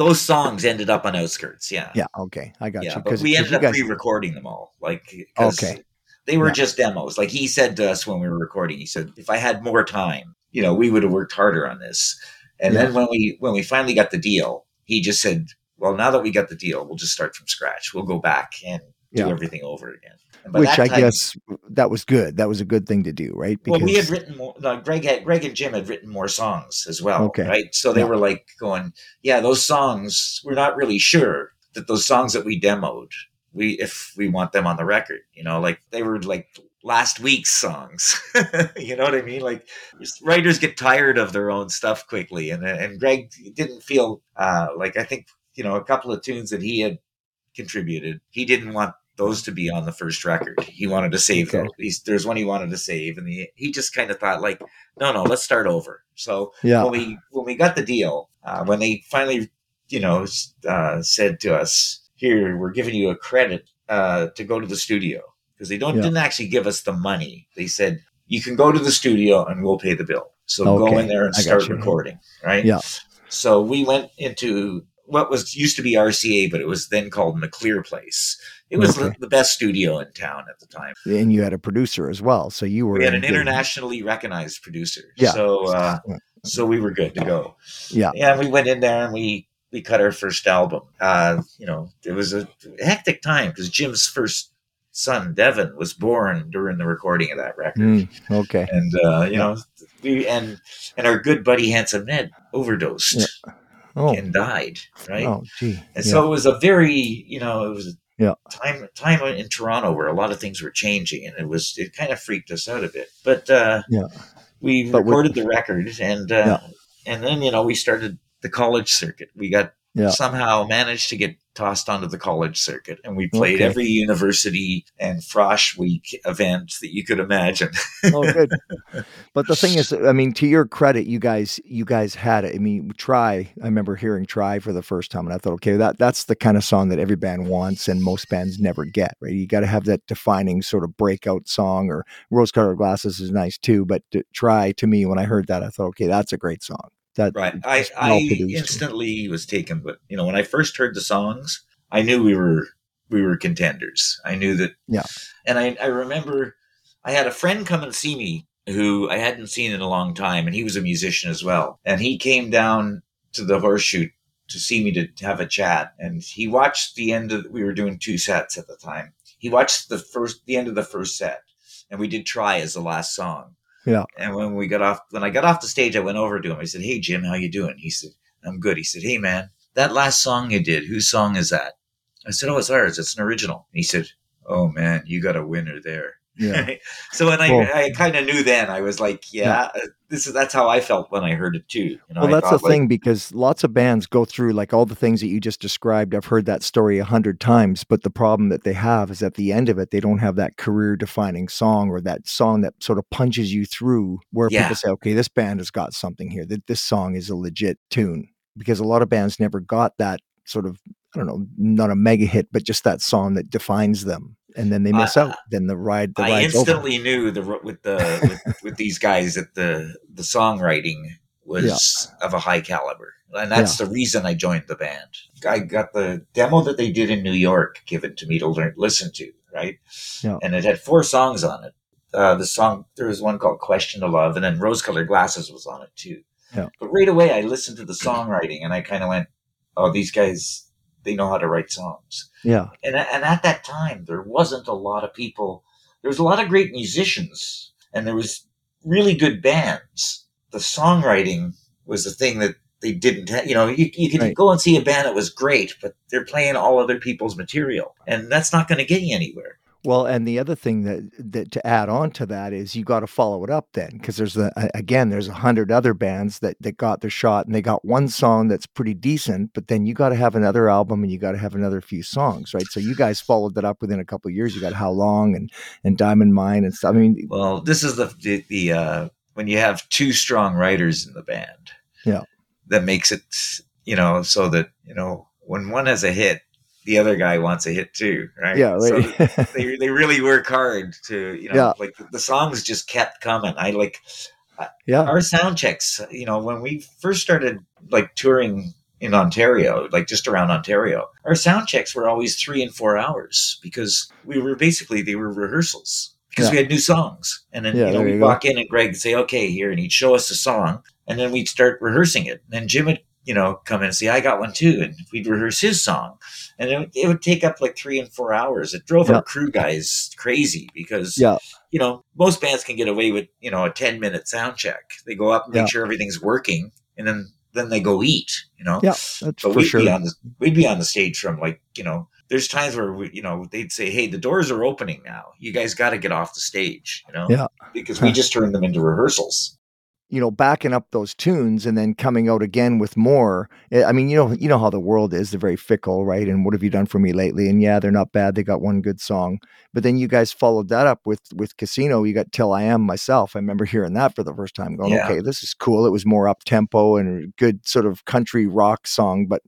those songs ended up on outskirts yeah yeah, okay, I got yeah you. but we ended up guys, pre-recording them all Like, Okay. they were Yeah. just demos like he said to us when we were recording he said if i had more time you know we would have worked harder on this and then when we when we finally got the deal he just said well now that we got the deal we'll just start from scratch we'll go back and do Yeah. everything over again which I time- guess that was good. That was a good thing to do, right? well, we had written more. No, Greg had Greg and Jim had written more songs as well, Okay. right? So they Yeah. were like going, "Yeah, those songs. We're not really sure that those songs that we demoed, we if we want them on the record. You know, like they were like last week's songs. you know what I mean? Like writers get tired of their own stuff quickly, and and Greg didn't feel uh, like I think you know a couple of tunes that he had contributed. He didn't want those to be on the first record. He wanted to save Okay. there's one he wanted to save, and he, he just kind of thought like, no, no, let's start over. So yeah, when we when we got the deal, uh, when they finally, you know, uh, said to us, "Here, we're giving you a credit uh, to go to the studio," because they don't Yeah. didn't actually give us the money. They said you can go to the studio and we'll pay the bill. So go in there and I start recording, right? Yeah. So we went into what was used to be RCA, but it was then called McClear Place. It was Okay. the, best studio in town at the time. and you had a producer as well, so you were We had an internationally recognized producer. Yeah. So uh, so we were good to go. Yeah. Yeah, we went in there and we we cut our first album. Uh, you know, it was a hectic time because Jim's first son, Devin, was born during the recording of that record. Mm, okay, And uh, you know, we and and our good buddy Handsome Ned overdosed. Oh, and died. Right. oh, gee. And yeah. so it was a very, you know, it was a Yeah. time time in Toronto where a lot of things were changing, and it was it kind of freaked us out a bit. But uh, Yeah. we But recorded the record, and uh, and then you know we started the college circuit. We got Yeah. somehow managed to get tossed onto the college circuit, and we played Okay. every university and Frosh Week event that you could imagine. oh, good. But the thing is, I mean, to your credit, you guys, you guys had it. I mean, try. I remember hearing "Try" for the first time, and I thought, okay, that that's the kind of song that every band wants, and most bands never get. Right? You got to have that defining sort of breakout song. Or "Rose-Colored Glasses" is nice too, but to, "Try" to me, when I heard that, I thought, okay, that's a great song. That Right. I, I instantly was taken, but you know, when I first heard the songs, I knew we were we were contenders. I knew that. Yeah. And I, I remember I had a friend come and see me who I hadn't seen in a long time, and he was a musician as well. And he came down to the horseshoe to see me to have a chat, and he watched the end of. We were doing two sets at the time. He watched the first, the end of the first set, and we did try as the last song. Yeah. And when we got off, when I got off the stage, I went over to him. I said, "Hey Jim, how you doing?" He said, "I'm good." He said, "Hey man, that last song you did, whose song is that?" I said, "Oh, it's ours. It's an original." He said, "Oh man, you got a winner there." Yeah. so when I, Well- I kind of knew then, I was like, yeah, uh, this is that's how I felt when I heard it too. You know, Well, I that's the like, thing because lots of bands go through like all the things that you just described. I've heard that story a hundred times, but the problem that they have is at the end of it, they don't have that career defining song or that song that sort of punches you through where Yeah. people say, okay, this band has got something here, that this song is a legit tune. Because a lot of bands never got that sort of, I don't know, not a mega hit, but just that song that defines them. And then they miss I- out. Then the ride, the I ride's over. instantly knew the with the with, with these guys that the the songwriting was of a high caliber, and that's the reason I joined the band. I got the demo that they did in New York given to me to learn listen to, right? Yeah. And it had four songs on it. Uh, the song there was one called "Question to Love," and then "Rose Colored Glasses" was on it too. Yeah. But right away, I listened to the songwriting, and I kind of went, "Oh, these guys." They know how to write songs Yeah. and and at that time there wasn't a lot of people there was a lot of great musicians and there was really good bands the songwriting was the thing that they didn't have you know you, you could Right. go and see a band that was great but they're playing all other people's material and that's not going to get you anywhere Well, and the other thing that, that to add on to that is you got to follow it up then because there's a, again there's a hundred other bands that that got their shot and they got one song that's pretty decent, but then you got to have another album and you got to have another few songs, right? So you guys followed that up within a couple of years. You got How Long and and Diamond Mine and stuff. I mean, well this is the the, the uh when you have two strong writers in the band Yeah. that makes it you know so that you know when one has a hit the other guy wants a hit too right yeah, So they they really work hard to you know Yeah. like the songs just kept coming. I like yeah, our sound checks. You know when we first started like touring in Ontario, like just around Ontario, our sound checks were always three and four hours because we were basically they were rehearsals because Yeah. we had new songs. And then Yeah, you know we'd walk in and Greg would say, "Okay, here," and he'd show us a song, and then we'd start rehearsing it. And then Jim would you know come in and say, "I got one too," and we'd rehearse his song, and it would, it would take up like three and four hours. It drove Yeah. our crew guys crazy because yeah, you know, most bands can get away with, you know, a 10 minute sound check. They go up and make sure everything's working and then, then they go eat, you know? Yeah, that's But for we'd sure. be on the, we'd be on the stage from like, you know, there's times where we, you know, they'd say, Hey, the doors are opening now. You guys got to get off the stage, you know? Yeah. Because we just turned them into rehearsals. You know, backing up those tunes and then coming out again with more. I mean, you know, you know how the world is. They're very fickle, right? And what have you done for me lately? And yeah, they're not bad. They got one good song, but then you guys followed that up with with Casino. You got Till I Am myself. I remember hearing that for the first time, going, Yeah. okay, this is cool. It was more up tempo and a good sort of country rock song, but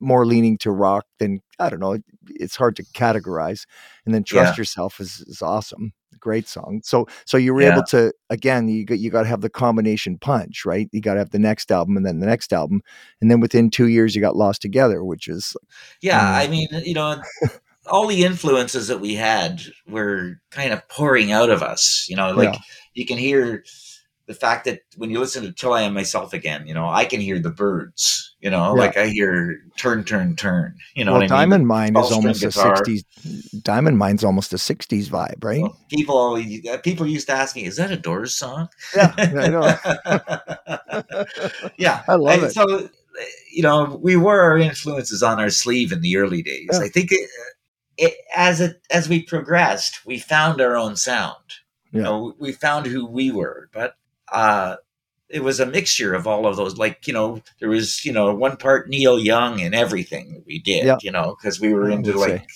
more leaning to rock than I don't know. It's hard to categorize. And then Trust Yeah. Yourself is is awesome great song. So so you were Yeah. able to again you got you got to have the combination punch, right? You got to have the next album and then the next album, and then within two years you got Lost Together, which is Yeah. Mm. I mean, you know, all the influences that we had were kind of pouring out of us, you know, like Yeah. you can hear the fact that when you listen to Till I Am Myself Again, you know, I can hear the Byrds, you know, Yeah. like I hear turn, turn, turn, you know well, what I mean? Diamond Mine is 12-string almost a '60s. Diamond Mine's almost a '60s vibe, right? Well, people always, uh, people used to ask me, "Is that a Doors song?" Yeah, I know. yeah, I love And it. So you know, we wore our influences on our sleeve in the early days. Yeah. I think it, it, as it as we progressed, we found our own sound. You Yeah. know, we found who we were, but uh, it was a mixture of all of those. Like you know, there was you know one part Neil Young and everything that we did. Yeah. You know, because we were into like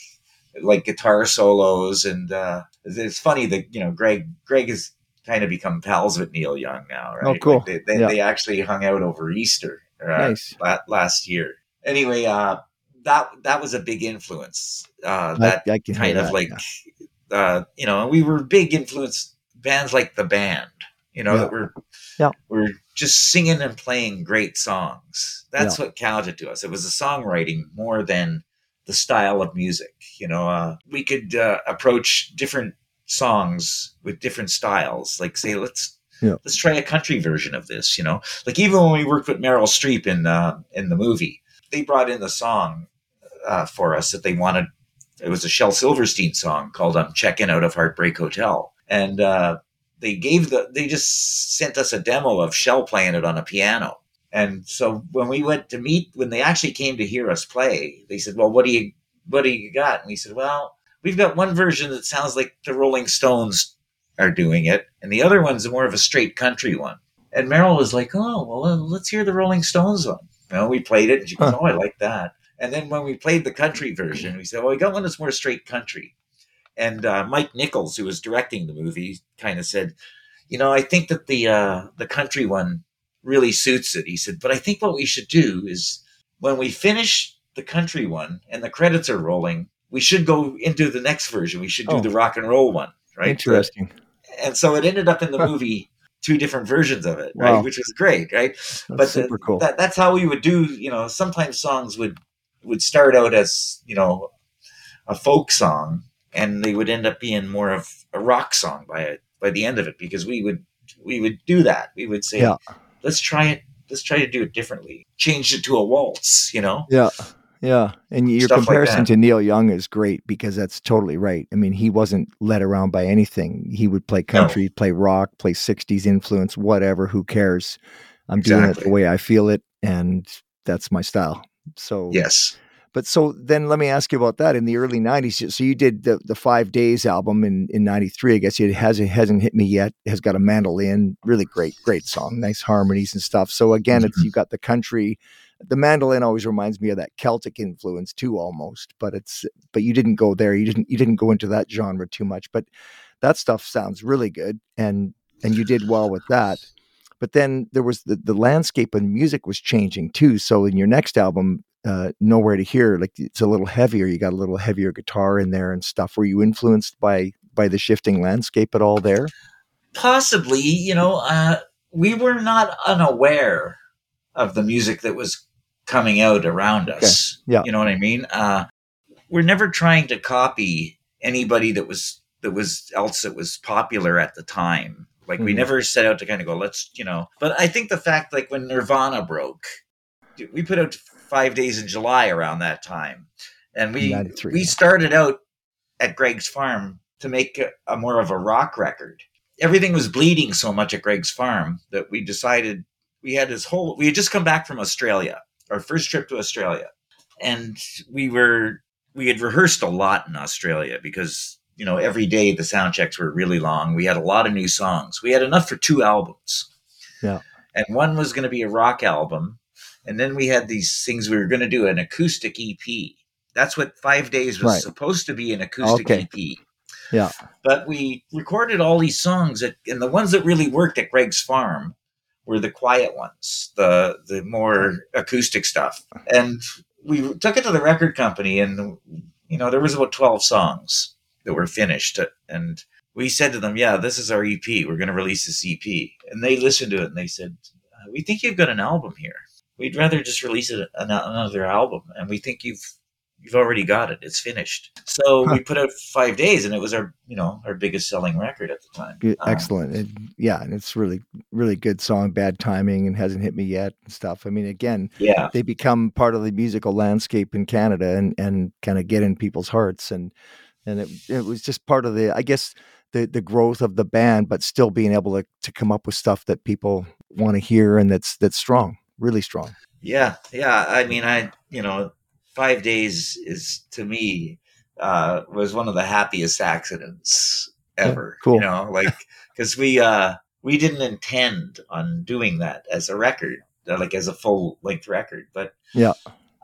like guitar solos, and uh, it's- funny that you know Greg Greg has kind of become pals with Neil Young now, right? Oh, cool. Like, they, they, Yeah. they actually hung out over Easter uh, Nice. la- last year. Anyway, uh, that that was a big influence. Uh, I, that I can kind of that, like yeah. uh, you know, we were big influence bands like the band, you know, Yeah. that were Yeah. were just singing and playing great songs. That's what counted to us. It was the songwriting more than the style of music. You know, uh, we could uh, approach different songs with different styles. Like say, let's Yeah. let's try a country version of this. You know, like even when we worked with Meryl Streep in uh, in the movie, they brought in the song uh, for us that they wanted. It was a Shel Silverstein song called "I'm Checking Out of Heartbreak Hotel," and uh, they gave the they just sent us a demo of Shell playing it on a piano. And so when we went to meet, when they actually came to hear us play, they said, "Well, what do you what do you got?" And we said, "Well, we've got one version that sounds like the Rolling Stones are doing it, and the other one's more of a straight country one." And Meryl was like, "Oh, well, uh, let's hear the Rolling Stones one." You know, we played it, and she goes. "Oh, I like that." And then when we played the country version, we said, "Well, we got one that's more straight country." And uh, Mike Nichols, who was directing the movie, kind of said, "You know, I think that the uh, the country one really suits it." He said, "But I think what we should do is when we finish the country one and the credits are rolling, we should go into the next version. We should do Oh. the rock and roll one, right?" Interesting. and so it ended up in the movie two different versions of it, right? Which was great, right? That's but the- cool. That, that's how we would do. You know, sometimes songs would would start out as you know a folk song, and they would end up being more of a rock song by it by the end of it because we would we would do that. We would say, Yeah. let's try it. Let's try to do it differently. Change it to a waltz. You know. Yeah. Yeah. And your Stuff comparison that. to Neil Young is great because that's totally right. I mean, he wasn't led around by anything. He would play country, play rock, play 60s influence, whatever. Who cares? I'm doing it the way I feel it. And that's my style. So, Yes. But so then let me ask you about that in the early 90s. So you did the, the Five Days album in, in 93. I guess it hasn't, hasn't hit me yet. It has got a mandolin. Really great, great song. Nice harmonies and stuff. So again, it's mm-hmm. you got the country. The mandolin always reminds me of that Celtic influence too, almost. But it's but you didn't go there. You didn't you didn't go into that genre too much. But that stuff sounds really good, and and you did well with that. But then there was the the landscape and music was changing too. So in your next album, uh, nowhere to here, like it's a little heavier. You got a little heavier guitar in there and stuff. Were you influenced by by the shifting landscape at all there? possibly you know uh, we were not unaware of the music that was coming out around us Yeah. you know what i mean uh, we're never trying to copy anybody that was that was else that was popular at the time like we Mhm. never set out to kind of go let's you know but i think the fact like when nirvana broke we put out five days in july around that time and we 93, we started out at greg's farm to make a, a more of a rock record everything was bleeding so much at Greg's farm that we decided we had this whole we had just come back from Australia, our first trip to Australia. And we were we had rehearsed a lot in Australia because, you know, every day the sound checks were really long. We had a lot of new songs. We had enough for two albums. Yeah. And one was going to be a rock album. And then we had these things we were going to do an acoustic EP. That's what 5 days was Right. supposed to be an acoustic Okay. EP Yeah. but we recorded all these songs that, and the ones that really worked at Greg's farm were the quiet ones, the the more acoustic stuff. And we took it to the record company, and you know there was about twelve songs that were finished, and we said to them, "Yeah, this is our EP. We're going to release this EP." And they listened to it, and they said, "Uh, "We think you've got an album here. We'd rather just release it an- another album, and we think you've." You've already got it. It's finished. So we put out five days, and it was our, you know, our biggest selling record at the time. Um, excellent. It, yeah, and it's really, really good song. Bad timing and hasn't hit me yet and stuff. I mean, again, yeah, they become part of the musical landscape in Canada and and kind of get in people's hearts and and it it was just part of the I guess the the growth of the band, but still being able to to come up with stuff that people want to hear and that's that's strong, really strong. Yeah, yeah. I mean, I you know, five days is to me uh, was one of the happiest accidents ever. cool. You know, like because we uh, we didn't intend on doing that as a record, uh, like as a full length record, but Yeah.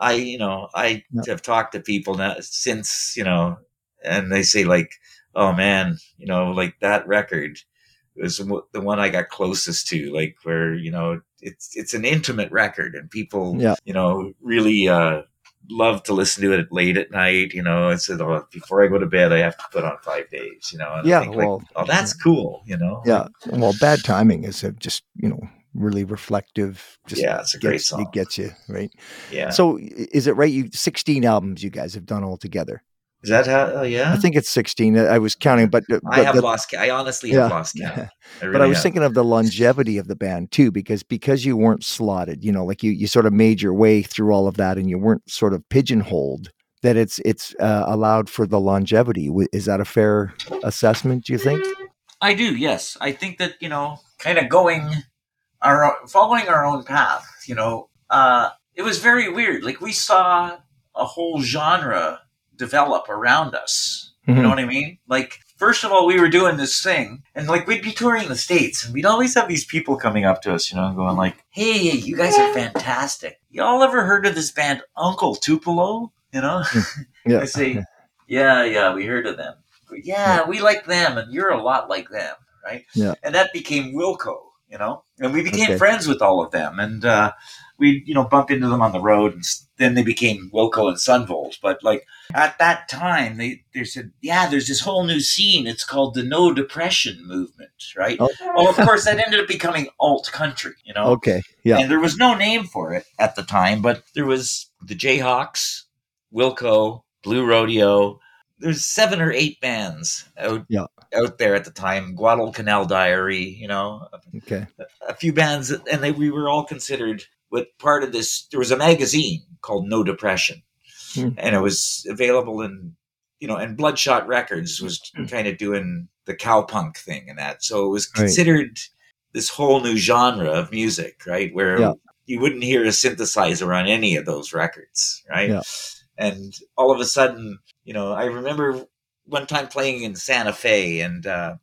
I you know I Yeah. have talked to people now since you know, and they say like, oh man, you know, like that record was the one I got closest to, like where you know it's it's an intimate record and people Yeah. you know really uh love to listen to it late at night you know and said oh, before I go to bed I have to put on five days you know and I Yeah, think, like, well, oh that's cool you know Yeah. Well, bad timing is a just you know really reflective. Just yeah it's a great song It gets you right. yeah So is it right? You sixteen albums you guys have done all together. Is that how oh, yeah I think it's sixteen. I I was counting, but, but I have the- lost ca- I honestly Yeah. have lost count I but I was have. thinking of the longevity of the band too, because because you weren't slotted, you know, like you you sort of made your way through all of that, and you weren't sort of pigeonholed. That it's it's uh, allowed for the longevity. Is that a fair assessment? Do you think? I do, yes. I think that you know, kind of going our following our own path. You know, uh, it was very weird. Like we saw a whole genre develop around us. You know what I mean? Like first of all, we were doing this thing, and like we'd be touring the states, and we'd always have these people coming up to us, you know, going like, "Hey, you guys are fantastic. Y'all ever heard of this band Uncle Tupelo?" You know. Yeah. I say, yeah, yeah, we heard of them. Yeah, we like them, and you're a lot like them, right? Yeah. And that became Wilco, you know, and we became Okay. friends with all of them, and uh, we, you know, bump into them on the road, and then they became Wilco and Son Volt. But like at that time, they they said, yeah, there's this whole new scene. It's called the No Depression movement, right? Oh. Well, of course, that ended up becoming alt country, you know. Okay. Yeah. And there was no name for it at the time, but there was the Jayhawks, Wilco, Blue Rodeo. There's seven or eight bands out Yeah. out there at the time. Guadalcanal Diary, you know, Okay. a few bands, and they, we were all considered with part of this. There was a magazine called No Depression, Hmm. and it was available in you know, and Bloodshot Records was kind of doing the cowpunk thing and that, so it was Right. considered this whole new genre of music, right? Where Yeah. you wouldn't hear a synthesizer on any of those records, right? Yeah. And all of a sudden, you know, I remember one time playing in Santa Fe, and uh,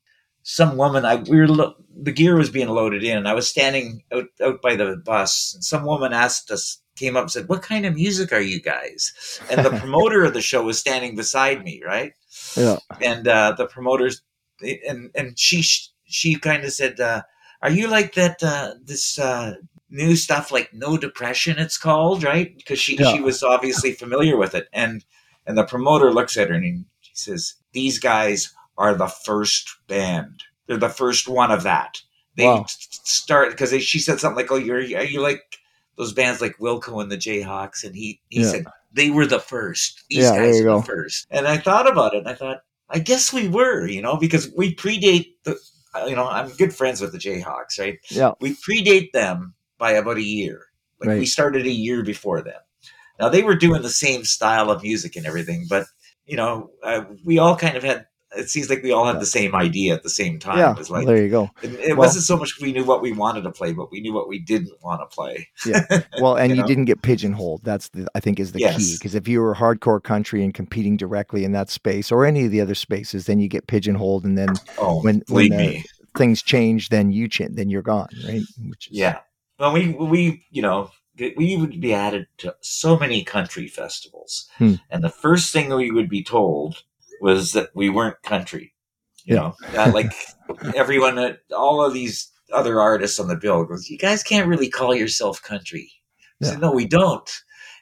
some woman, I we were lo- the gear was being loaded in, and I was standing out out by the bus, and some woman asked us, came up and said, "What kind of music are you guys?" And the promoter of the show was standing beside me, right? Yeah. And uh, the promoters, and and she she kind of said, uh, "Are you like that? Uh, this." Uh, new stuff like no depression it's called right because she Yeah. she was obviously familiar with it and and the promoter looks at her and he, he says these guys are the first band they're the first one of that they Wow. start because she said something like oh you're are you like those bands like wilco and the jayhawks and he he Yeah. said they were the first these Yeah, there guys you are go. the first and i thought about it and i thought i guess we were you know because we predate the you know i'm good friends with the jayhawks right Yeah. we predate them by about a year. Like we started a year before them. Now they were doing the same style of music and everything, but you know, uh, we all kind of had. It seems like we all had the same idea at the same time. Yeah. It was like there you go. it, it Well- wasn't so much we knew what we wanted to play, but we knew what we didn't want to play. Well, and You you, know? didn't get pigeonholed. That's the I think is the key. Because if you were hardcore country and competing directly in that space or any of the other spaces, then you get pigeonholed, and then Oh, When- when, me, things change. Then you. Then you're gone. Right. Which is, yeah. Well, we we you know we would be added to so many country festivals, Hmm. and the first thing we would be told was that we weren't country. You Yeah. know, uh, like everyone, all of these other artists on the bill goes, "You guys can't really call yourself country." I Yeah. said, "No, we don't."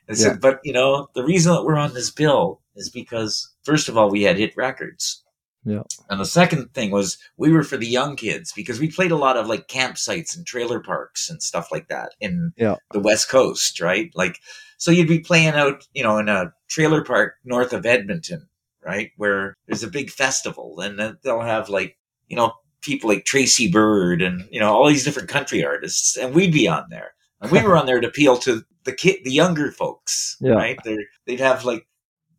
I Yeah. said, "But you know, the reason that we're on this bill is because first of all, we had hit records." Yeah. And the second thing was we were for the young kids because we played a lot of like campsites and trailer parks and stuff like that in Yeah. the West Coast, right? Like, so you'd be playing out, you know, in a trailer park north of Edmonton, right? Where there's a big festival and they'll have like, you know, people like Tracy Byrd and, you know, all these different country artists and we'd be on there. And we were on there to appeal to the kid, the younger folks, Yeah. right? They're, they'd have like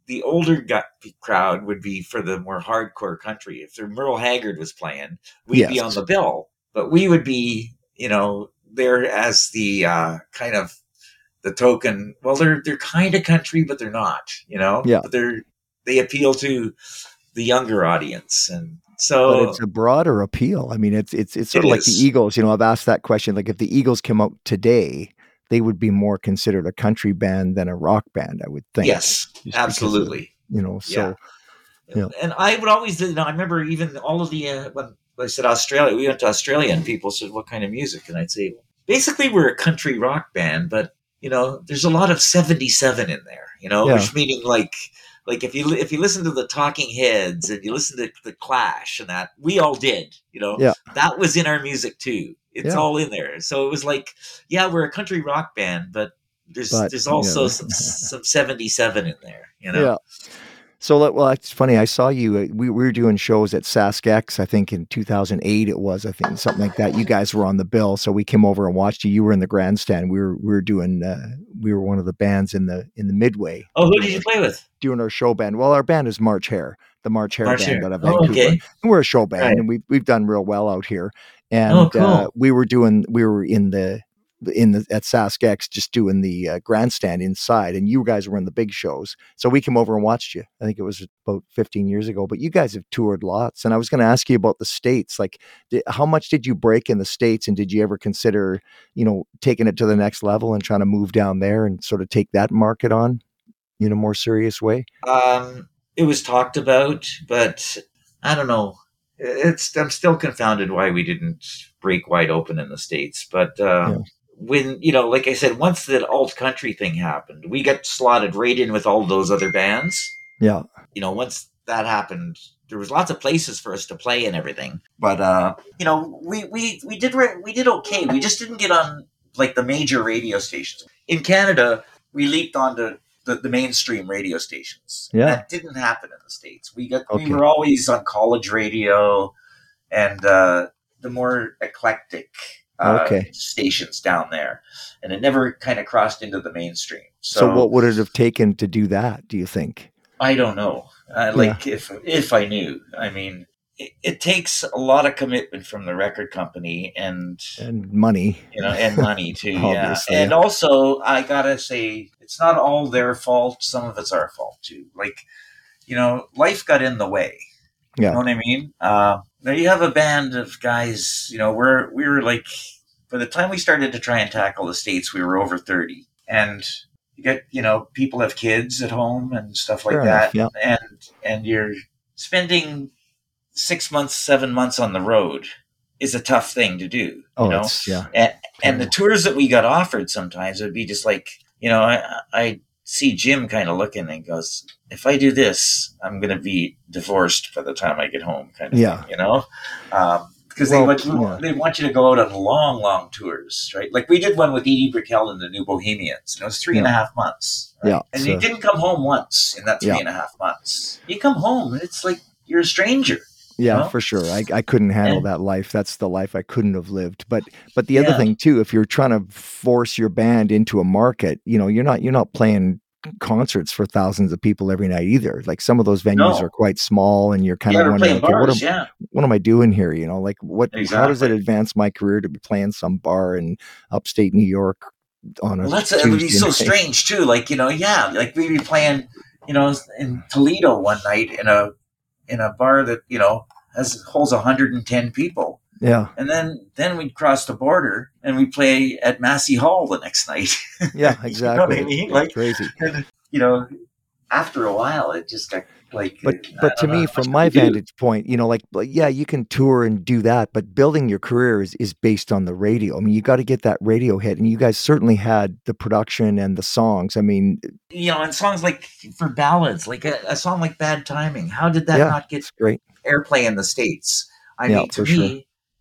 the older gu- crowd would be for the more hardcore country. If the Merle Haggard was playing, we'd be on the bill, but we would be, you know, there as the uh, kind of the token. Well, they're they're kind of country, but they're not. You know. Yeah. But they're they appeal to the younger audience, and so but it's a broader appeal. I mean, it's it's it's sort It of like the. Eagles. You know, I've asked that question. Like, if the Eagles came out today, they would be more considered a country band than a rock band. I would think. yes, because of- absolutely. You know, so Yeah. And I would always, you know, I remember even all of the uh, when I said Australia, we went to Australia, and people said, "What kind of music?" And I'd say, basically, we're a country rock band, but you know, there's a lot of '77 in there. You know, Yeah. which meaning like. Like if you if you listen to the Talking Heads and you listen to the Clash and that we all did, you know, Yeah. that was in our music too. It's Yeah. all in there. So it was like, yeah, we're a country rock band, but there's But, there's also yeah. some some 77 in there, you know. yeah. So well, it's funny. I saw you. uh, We, we were doing shows at SaskX. I think in 2008 it was. I think something like that. You guys were on the bill, so we came over and watched you. You were in the grandstand. We were we were doing. Uh, we were one of the bands in the in the midway Oh, who did you play with? doing our show band. Well, our band is March Hare, the March Hare March band Hare. out of Oh, Vancouver. okay. And we're a show band, Right. and we've we've done real well out here. And Oh, cool. uh, we were doing we were in the in the at Saskex just doing the uh, grandstand inside, and you guys were in the big shows. So we came over and watched you. I think it was about 15 years ago. But you guys have toured lots, and I was going to ask you about the states. Like, di how much did you break in the states, and did you ever consider, you know, taking it to the next level and trying to move down there and sort of take that market on in a more serious way? Um, it was talked about, but I don't know. It's I'm still confounded why we didn't break wide open in the states. But uh, Yeah. When you know, like I said, once the alt country thing happened, we got slotted right in with all those other bands. Yeah, You know, once that happened, there was lots of places for us to play and everything. But uh, you know, we we we did re- we did okay. We just didn't get on like the major radio stations in Canada. We leaped onto the, the mainstream radio stations. Yeah. that didn't happen in the states. We got Okay. we were always on college radio and uh, the more eclectic uh, Okay. stations down there, and it never kind of crossed into the mainstream. So, So, what would it have taken to do that? Do you think? I don't know. Uh, like if if I knew, I mean, it, it takes a lot of commitment from the record company and And money. you know and money too. yeah, and yeah. also I gotta say it's not all their fault. Some of it's our fault too. Like you know, life got in the way. Yeah. You know what I mean? Uh, now you have a band of guys. You know, we're we were like by the time we started to try and tackle the states, we were over thirty, and you get you know people have kids at home and stuff like Fair that, enough, and and you're spending six months, seven months on the road is a tough thing to do. Oh, you know, yeah. and, and the tours that we got offered sometimes would be just like you know I I see Jim kind of looking and goes, if I do this, I'm going to be divorced by the time I get home, kind of Yeah. thing, you know. Um, because Well, they want yeah. they want you to go out on long, long tours, right? Like we did one with Edie Brickell and the New Bohemians, and it was three and a half months. right? Yeah, and so- you didn't come home once in that three Yeah. and a half months. You come home, and it's like you're a stranger. Yeah, know? for sure. I, I couldn't handle And- that life. That's the life I couldn't have lived. But but the other thing too, if you're trying to force your band into a market, you know, you're not you're not playing concerts for thousands of people every night either. Like some of those venues No. are quite small, and you're kind yeah, of wondering, okay, what am, yeah, what am I doing here? You know, like what? How does it advance my career to be playing some bar in upstate New York on a Well, that's it would be so night? strange too. Like you know, yeah, like we'd be playing, you know, in Toledo one night in a in a bar that you know has holds 110 people, Yeah, and then then we'd cross the border and we play at Massey Hall the next night. yeah, You exactly. know what I mean? Like crazy. and, you know, after a while, it just got like. but but to know me from my we do. vantage point you know like, like yeah you can tour and do that but building your career is, is based on the radio i mean you got to get that radio hit and you guys certainly had the production and the songs i mean you know, and songs like for ballads, like a, a song like "Bad Timing," how did that Yeah, not get great airplay in the states? I Yeah, mean, to for sure.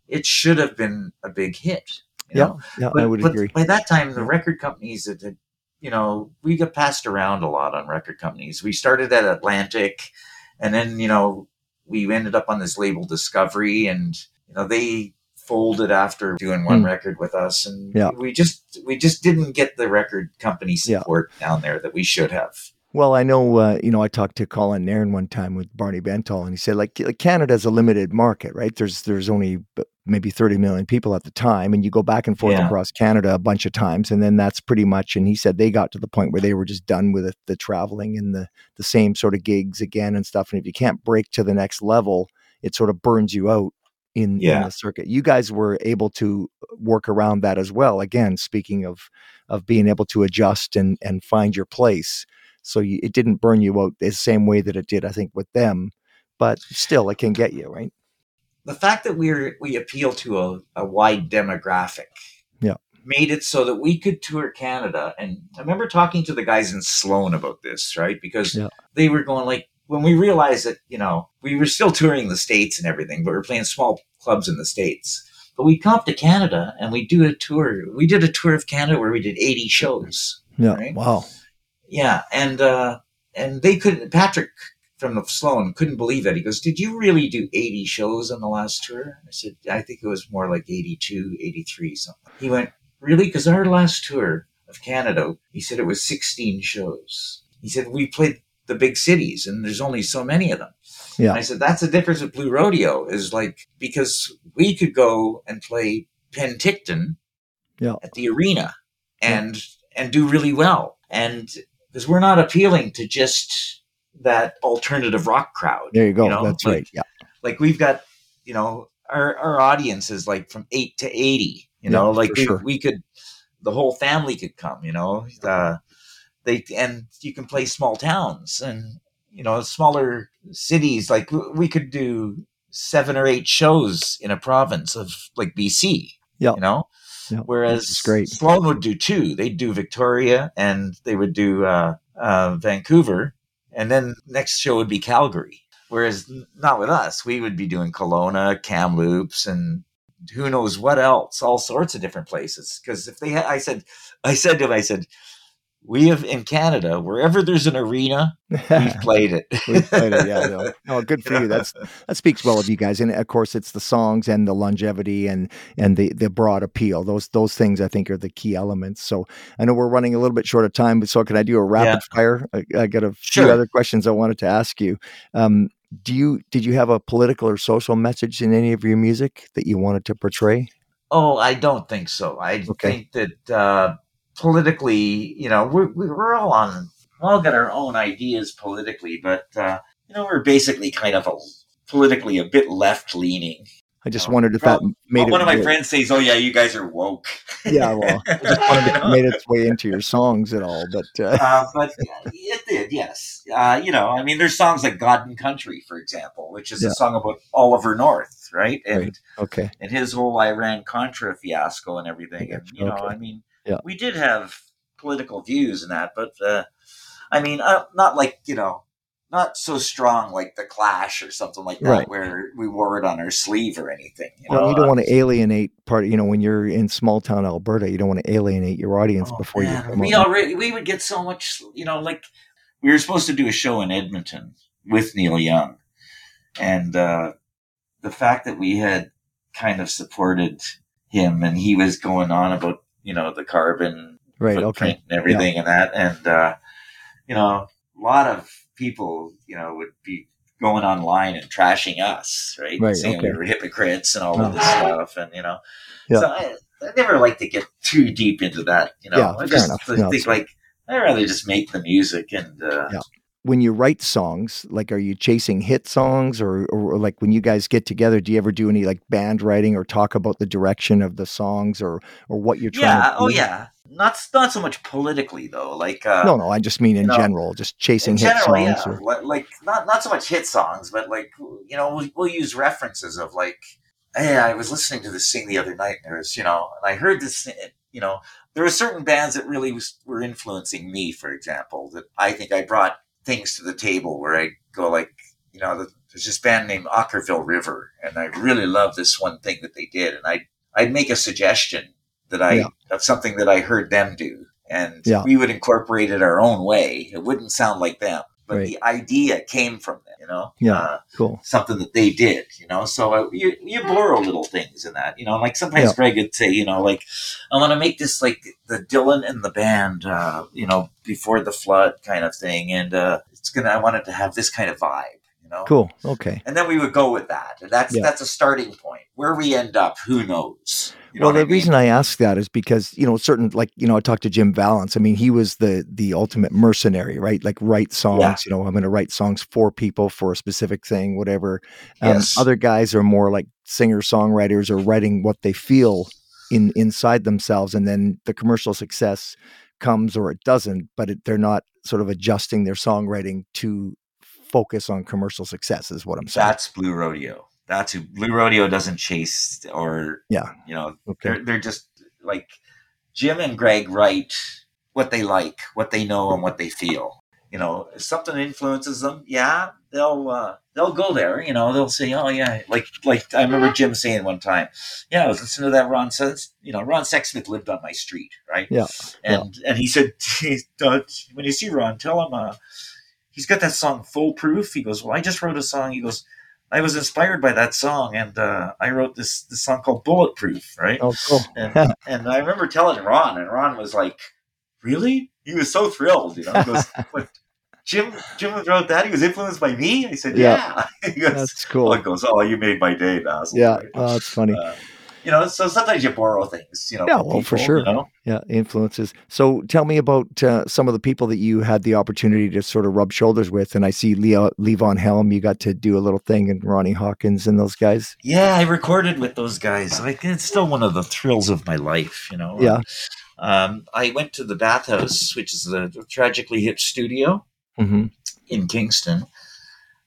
It should have been a big hit. you yeah know? yeah but, i would but agree by that time, the record companies that had, you know, we got passed around a lot on record companies. We started at Atlantic, and then you know we ended up on this label Discovery, and you know they folded after doing one Hmm. record with us, and Yeah. we just we just didn't get the record company Yeah. support down there that we should have. well i know uh, you know i talked to colin nairne one time with barney bentall and he said like, canada's a limited market right there's there's only maybe 30 million people at the time and you go back and forth Yeah. across canada a bunch of times and then that's pretty much and he said they got to the point where they were just done with it, the traveling and the the same sort of gigs again and stuff and if you can't break to the next level it sort of burns you out in, in the circuit. You guys were able to uh, work around that as well again speaking of of being able to adjust and and find your place so you, it didn't burn you out the same way that it did i think with them but still it can get you right the fact that we're we appeal to a, a wide demographic Yeah. made it so that we could tour Canada. And I remember talking to the guys in Sloan about this, right? Because Yeah. they were going like when we realized that, you know, we were still touring the States and everything, but we are playing small clubs in the States. But we come up to Canada and we do a tour. We did a tour of Canada where we did 80 shows. yeah Right. wow Yeah, and uh, and they couldn't, Patrick from the Sloan couldn't believe it. He goes, "Did you really do 80 shows on the last tour?" I said, "I think it was more like 82, 83 something." He went, "Really? Because our last tour of Canada, he said it was 16 shows. He said we played the big cities, and there's only so many of them." Yeah. And I said, "That's the difference with Blue Rodeo is like because we could go and play Penticton Yeah. at the arena and and do really well and because we're not appealing to just that alternative rock crowd there you go know, that's like- right yeah like we've got you know our our audience is like from 8 to 80 you know Yeah, like we, sure. we could the whole family could come you know uh, they and you can play small towns and you know smaller cities like we could do seven or eight shows in a province of like BC Yeah. you know Yeah, whereas great. Sloan would do two they'd do Victoria and they would do uh, uh, Vancouver and then next show would be Calgary. Whereas not with us we would be doing Kelowna Kamloops and who knows what else all sorts of different places. Because if they I said I said to him I said we have in Canada wherever there's an arena we've played it We've played it, yeah. No, good for you. That's that speaks well of you guys, and of course, it's the songs and the longevity and and the the broad appeal. Those those things I think are the key elements. So I know we're running a little bit short of time, but so can I do a rapid fire? I, I got a few other questions I wanted to ask you. Um, do you did you have a political or social message in any of your music that you wanted to portray? Oh, I don't think so. I Okay. think that uh, politically, you know, we're, we're all on, we all got our own ideas politically, but, uh, you know, we're basically kind of a, politically a bit left leaning. I just No. wonted if Well, that made one it. of my friends says, "Oh yeah, you guys are woke." Yeah, well, I just wondered if it made its way into your songs at all, but uh, uh, but it did, yes. Uh, you know, I mean, there's songs like "God and Country," for example, which is Yeah. a song about Oliver North, right? And Right. okay, and his whole Iran Contra fiasco and everything. And you know, Okay. I mean, Yeah. we did have political views and that, but uh, I mean, uh, not like you know, not so strong like the Clash or something like that, Right. where we wore it on our sleeve or anything. You Well, know, you don't Uh, want to alienate part. You know, when you're in small town Alberta, you don't want to alienate your audience oh, before man, you come we already we would get so much. You know, like we were supposed to do a show in Edmonton with Neil Young, and uh, the fact that we had kind of supported him and he was going on about you know the carbon right. footprint Okay. and everything and that. And, uh, you know, a lot of people, you know, would be going online and trashing us, right? Right, Saying okay. we were hypocrites and all Oh. of this stuff. And, you know, Yeah. so I, I never like to get too deep into that, you know, Yeah, I just think like, I'd rather just make the music and, uh, Yeah. When you write songs, like, are you chasing hit songs, or, or, like when you guys get together, do you ever do any like band writing or talk about the direction of the songs or or what you're trying? To Yeah. Oh yeah. Not, not so much politically though. Like, uh, No, no, I just mean in general, just chasing in hit general, songs. yeah. Or, Like not not so much hit songs, but like you know, we'll, we'll use references of like, hey, I was listening to this thing the other night, and there was you know, and I heard this, you know, there were certain bands that really was, were influencing me. For example, that I think I brought things to the table where I go like, you know, there's this band named Okkervil River, and I really love this one thing that they did, and I I'd make a suggestion that I Yeah. of something that I heard them do, and Yeah. we would incorporate it our own way. It wouldn't sound like them, but Right. the idea came from them. You know, Yeah. Uh, cool. something that they did. You know, so uh, you you borrow little things in that. You know, like sometimes Yeah. Greg would say, you know, like I want to make this like the Dylan and the band, uh, you know, before the flood kind of thing, and uh, it's gonna. I want it to have this kind of vibe. Know. Cool. Okay. And then we would go with that, and that's Yeah. that's a starting point. Where we end up, who knows? You know well, the I mean? reason I ask that is because you know certain like you know I talked to Jim Vallance. I mean, he was the the ultimate mercenary, right? Like write songs. Yeah. You know, I'm going to write songs for people for a specific thing, whatever. Um, Yes. Other guys are more like singer songwriters or writing what they feel in inside themselves, and then the commercial success comes or it doesn't. But it, they're not sort of adjusting their songwriting to focus on commercial success. Is what I'm saying. that's Blue Rodeo. That's who Blue Rodeo doesn't chase or Yeah. you know okay. they're they're just like Jim and Greg write what they like, what they know, and what they feel. You know, if something influences them, yeah, they'll uh, they'll go there. You know, they'll say, "Oh yeah," like like I remember Jim saying one time, "Yeah, I was listening to that Ron says, you know, Ron Sexsmith lived on my street, right?" Yeah, and and he said, "When you see Ron, tell him uh, he's got that song Foolproof." He goes, "Well, I just wrote a song." He goes. I was inspired by that song, and uh, I wrote this this song called "Bulletproof." Right? Oh, cool. and, and I remember telling Ron, and Ron was like, "Really?" He was so thrilled. You know, he goes, "What? Jim Jim wrote that? He was influenced by me." I said, Yeah. "Yeah." he goes, That's cool. it goes, "Oh, you made my day, Bazil." Yeah. Right? Oh, that's funny. Uh, you know, so sometimes you borrow things. You know, Yeah, well, for sure. You know? Yeah, influences. So tell me about uh, some of the people that you had the opportunity to sort of rub shoulders with. And I see Leo, Levon Helm, you got to do a little thing, and Ronnie Hawkins and those guys. Yeah, I recorded with those guys. Like it's still one of the thrills of my life. You know. Yeah. Um, I went to the Bathhouse, which is the Tragically Hip studio. hmm in Kingston.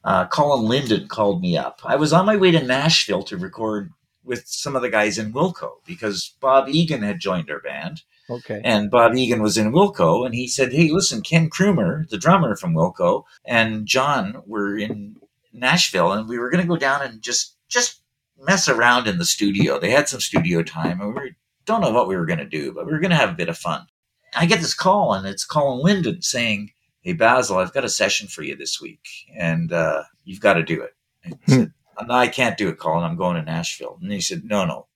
Uh, Colin Linden called me up. I was on my way to Nashville to record with some of the guys in Wilco because Bob Egan had joined our band, Okay. and Bob Egan was in Wilco, and he said, "Hey, listen, Ken Coomer, the drummer from Wilco, and John were in Nashville, and we were going to go down and just just mess around in the studio. They had some studio time, and we were, don't know what we were going to do, but we were going to have a bit of fun." I get this call, and it's Colin Linden saying, hey bazil i've got a session for you this week and uh, you've got to do it i Hmm. said no i can't do it colin. I'm going to nashville. And he said no no.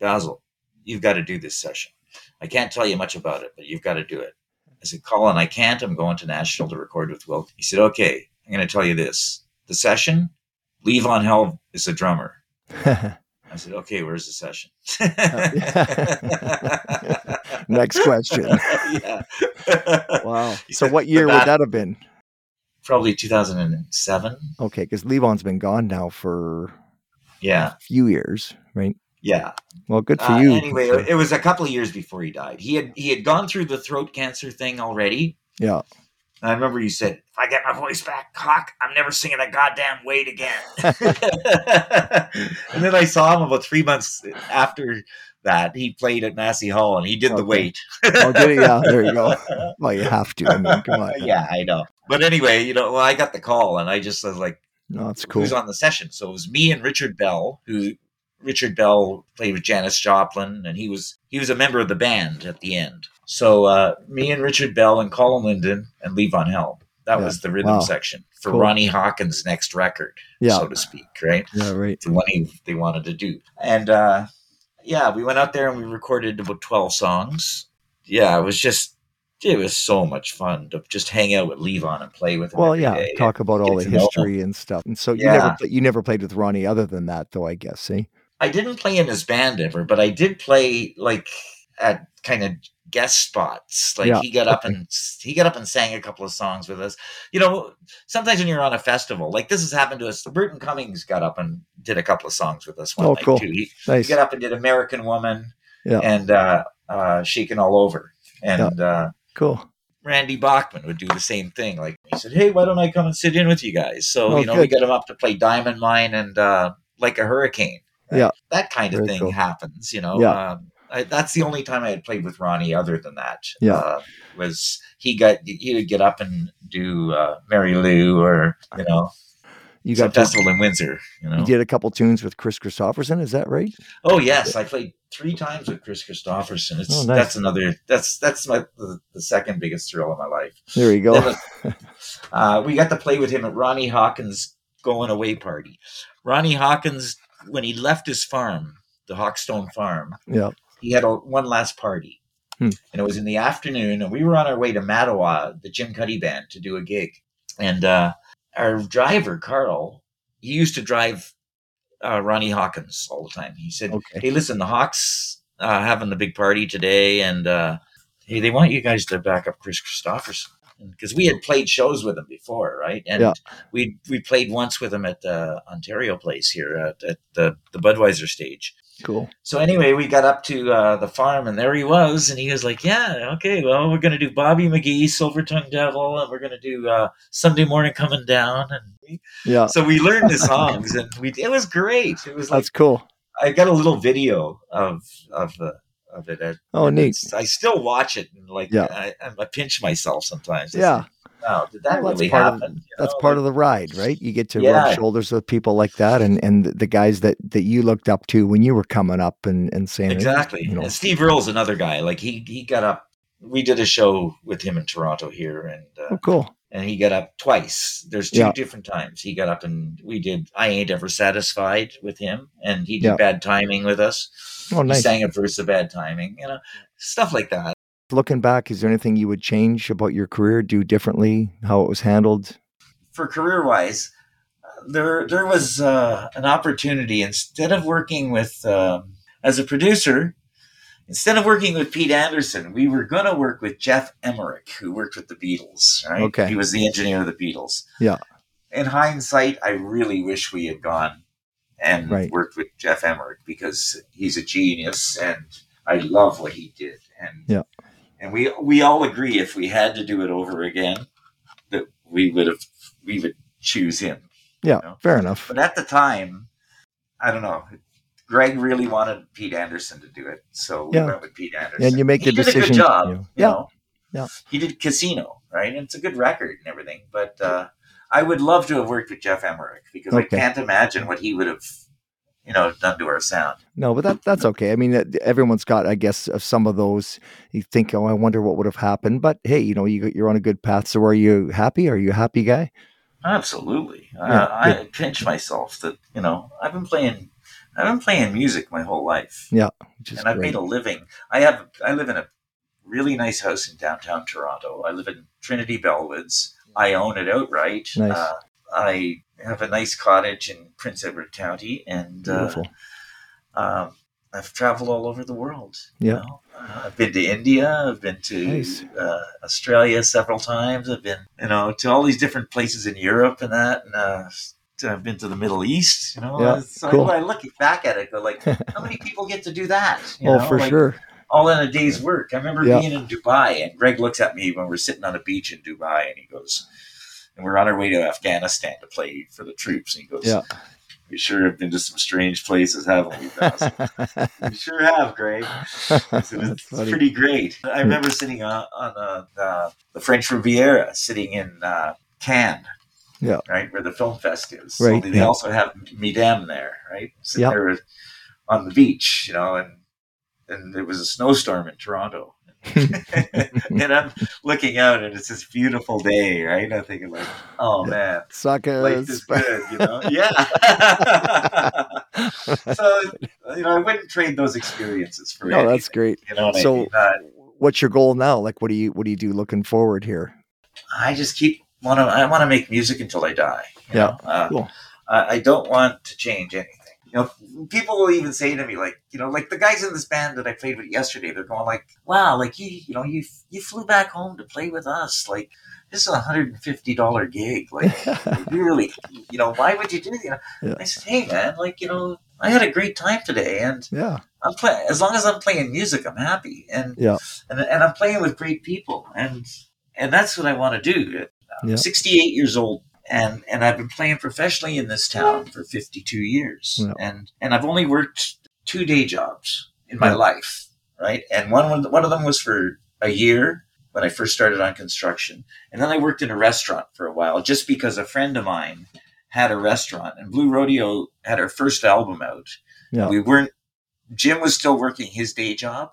Bazil you've got to do this session. I can't tell you much about it but you've got to do it. I said colin i can't. I'm going to nashville to record with will he said okay i'm going to tell you this. The session levon helm is the drummer. I said okay where's the session? Next question. yeah. Wow. So what year would that have been? Probably 2007 Okay, because Levon's been gone now for yeah a few years, right? yeah Well, good for Uh, you. Anyway, it was a couple of years before he died. He had he had gone through the throat cancer thing already. yeah. I remember you said, "If I get my voice back, cock, I'm never singing that goddamn weight again." and then I saw him about three months after that. He played at Massey Hall and he did the Okay. weight. Oh, did he? Yeah, there you go. Well, you have to. I mean, come on. yeah, I know. But anyway, you know, well, I got the call and I just was like, No, it's cool. who's on the session. So it was me and Richard Bell, who Richard Bell played with Janis Joplin, and he was he was a member of the band at the end. So uh, me and Richard Bell and Colin Linden and Levon Helm. That Yeah. was the rhythm Wow. section for Cool. Ronnie Hawkins' next record, Yeah. so to speak, right? Yeah, right. The one he, they wanted to do. And uh, yeah, we went out there and we recorded about 12 songs. Yeah, it was just, it was so much fun to just hang out with Levon and play with him. Well, yeah, day. talk about all the get to know history and stuff. And so you Yeah. never you never played with Ronnie other than that, though. I guess. See. I didn't play in his band ever, but I did play like at kind of guest spots. Like Yeah, he got up and he got up and sang a couple of songs with us. You know, sometimes when you're on a festival, like this has happened to us. Burton Cummings got up and did a couple of songs with us one Oh, night cool. too. He, Nice. he got up and did American Woman Yeah. and uh, uh, Shaking All Over. And uh, Cool. Randy Bachman would do the same thing. Like he said, "Hey, why don't I come and sit in with you guys?" So Oh, you know, we good. got him up to play Diamond Mine and uh, Like a Hurricane. Yeah. that kind of Very thing cool. happens. You know, Yeah. um, I, that's the only time I had played with Ronnie. Other than that, Yeah. uh, was he got he would get up and do uh, Mary Lou or you know You got to, festival in Windsor. You know, you did a couple tunes with Kris Kristofferson. Is that right? Oh yes, I played three times with Kris Kristofferson. It's Oh, nice. that's another that's that's my the, the second biggest thrill of my life. There you go. Then, uh, we got to play with him at Ronnie Hawkins' going away party. Ronnie Hawkins, when he left his farm, the Hawkstone farm, Yeah. he had a, one last party. Hmm. And it was in the afternoon, and we were on our way to Mattawa, the Jim Cuddy band, to do a gig. And uh, our driver Carl, he used to drive uh, Ronnie Hawkins all the time. He said, Okay. "Hey, listen, the Hawks uh, having the big party today, and uh, hey, they want you guys to back up Kris Kristofferson." Because we had played shows with him before, right? And Yeah. we we played once with him at the Ontario place here at, at the the Budweiser stage. Cool. So anyway, we got up to uh, the farm, and there he was, and he was like, "Yeah, okay, well, we're gonna do Bobby McGee, Silver Tongue Devil, and we're gonna do uh, Sunday Morning Coming Down." And we, Yeah. so we learned the songs, and we it was great. It was like That's cool. I got a little video of of the of it. Oh, neat. I still watch it, and like Yeah. I, I pinch myself sometimes. I Yeah. Wow, did that Well, that's really part of- That's know, part like- of the ride, right? You get to Yeah. rub shoulders with people like that and, and the- guys that, that you looked up to when you were coming up and, and saying, Exactly. you know. And Steve Earle's another guy. Like he he got up. We did a show with him in Toronto here, and uh, oh, cool. and he got up twice. There's two Yeah. different times he got up, and we did. I ain't ever satisfied with him, and he did Yeah. bad timing with us. Oh, He nice. sang a verse of bad timing, you know, stuff like that. Looking back, is there anything you would change about your career, do differently, how it was handled? For career wise, there there was uh, an opportunity instead of working with um, as a producer. Instead of working with Pete Anderson, we were going to work with Geoff Emerick, who worked with the Beatles. Right? Okay. He was the engineer of the Beatles. Yeah. In hindsight, I really wish we had gone and Right. worked with Geoff Emerick because he's a genius and I love what he did. And Yeah. And we we all agree if we had to do it over again, that we would have we would choose him. Yeah, know? fair enough. But at the time, I don't know. Greg really wanted Pete Anderson to do it, so we Yeah. went with Pete Anderson. And you make he the did decision. a good job. you You know. Yeah. know? Yeah. He did Casino, right? And it's a good record and everything. But uh, I would love to have worked with Geoff Emerick because I can't imagine what he would have, you know, done to our sound. No, but that that's okay. I mean, everyone's got, I guess, some of those. You think, oh, I wonder what would have happened. But hey, you know, you you're on a good path. So, are you happy? Are you a happy guy? Absolutely. Yeah, uh, I pinch myself that you know I've been playing. I've been playing music my whole life. Is and I've great. made a living. I have I live in a really nice house in downtown Toronto. I live in Trinity Bellwoods. I own it outright. Nice. Uh, I have a nice cottage in Prince Edward County, and uh, um, I've traveled all over the world. you Yeah. know. Uh, I've been to India. I've been to Nice. uh, Australia several times. I've been, you know, to all these different places in Europe and that. And uh, to- I've been to the Middle East. You know, Yeah, so cool. I look back at it, go like, how many people get to do that? You oh, know, for like, sure. all in a day's work. I remember Yeah. being in Dubai, and Greg looks at me when we're sitting on a beach in Dubai, and he goes, and we're on our way to Afghanistan to play for the troops, and he goes, Yeah. "We sure have been to some strange places, haven't we?" Bazil?" we sure have, Greg. It's funny. pretty great. I remember sitting on, on uh, the, the French Riviera, sitting in uh, Cannes. Yeah. Right where the film fest is. Right, Only they yeah. also have MIDEM there, right? Sitting Yeah. there on the beach, you know, and and there was a snowstorm in Toronto. and I'm looking out, and it's this beautiful day, right? I'm thinking like, oh man, life is Suckers. good, you know? Yeah. so you know, I wouldn't trade those experiences for no, that's great. You know So- I mean? Uh, What's your goal now? Like, what do you what do you do looking forward here? I just keep want to. I want to make music until I die. Yeah? Uh, cool. I, I don't want to change anything. You know, people will even say to me, like, you know, like the guys in this band that I played with yesterday, they're going like, "Wow, like you, you know, you you flew back home to play with us. Like, this is a hundred and fifty dollar gig. Like, you really, you know, why would you do that? You know, Yeah. I said, hey man, like, you know, I had a great time today, and yeah, I'm playing as long as I'm playing music, I'm happy, and Yeah. and and I'm playing with great people, and and that's what I want to do. I'm Yeah. 68 years old, and and I've been playing professionally in this town for 52 years, Yeah. and and I've only worked two day jobs in my Yeah. life, right? And one one of them was for a year when I first started on construction, and then I worked in a restaurant for a while, just because a friend of mine had a restaurant, and Blue Rodeo had our first album out. Yeah. We weren't. Jim was still working his day job,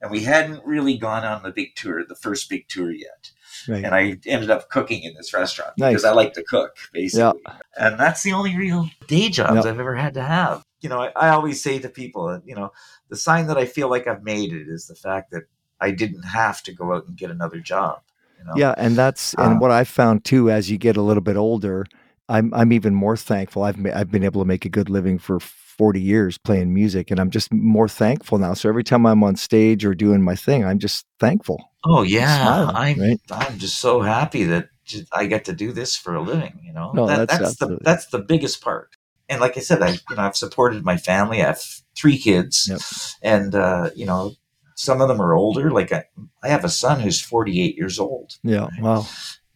and we hadn't really gone on the big tour, the first big tour yet. Right. And I ended up cooking in this restaurant Nice. because I like to cook, basically. And that's the only real day jobs Yeah. I've ever had to have. You know, I, I always say to people, you know, the sign that I feel like I've made it is the fact that I didn't have to go out and get another job. You know? Yeah, and that's and Uh, what I found too as you get a little bit older, I'm I'm even more thankful. I've ma- I've been able to make a good living for 40 years playing music and I'm just more thankful now. So every time I'm on stage or doing my thing, I'm just thankful. Oh yeah, smiling, I'm right? I'm just so happy that I get to do this for a living. You know, No, that, that's that's the that's the biggest part. And like I said, I you know I've supported my family. I have three kids, Yep. and uh, you know some of them are older. Like I, I have a son who's 48 years old, Yeah. Wow.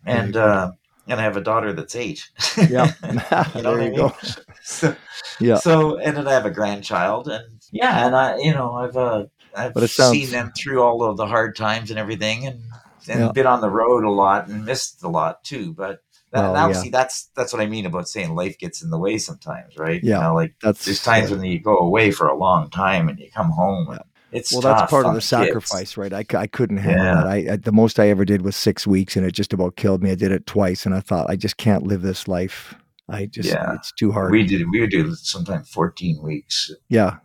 and uh, and I have a daughter that's eight. Yeah. You there know I you mean? go. so, Yeah. so and then I have a grandchild, and yeah, and I you know I've uh, I've But sounds- seen them through all of the hard times and everything, and and Yeah. been on the road a lot and missed a lot too. But that, Well, yeah. see that's that's what I mean about saying life gets in the way sometimes, right? Yeah. You know, like That's there's times when you go away for a long time and you come home. And it's well, that's part of the kids. sacrifice, right? I couldn't handle Yeah. that. I, I the most I ever did was six weeks, and it just about killed me. I did it twice, and I thought I just can't live this life. I just Yeah. it's too hard. We did we would do sometimes 14 weeks, yeah,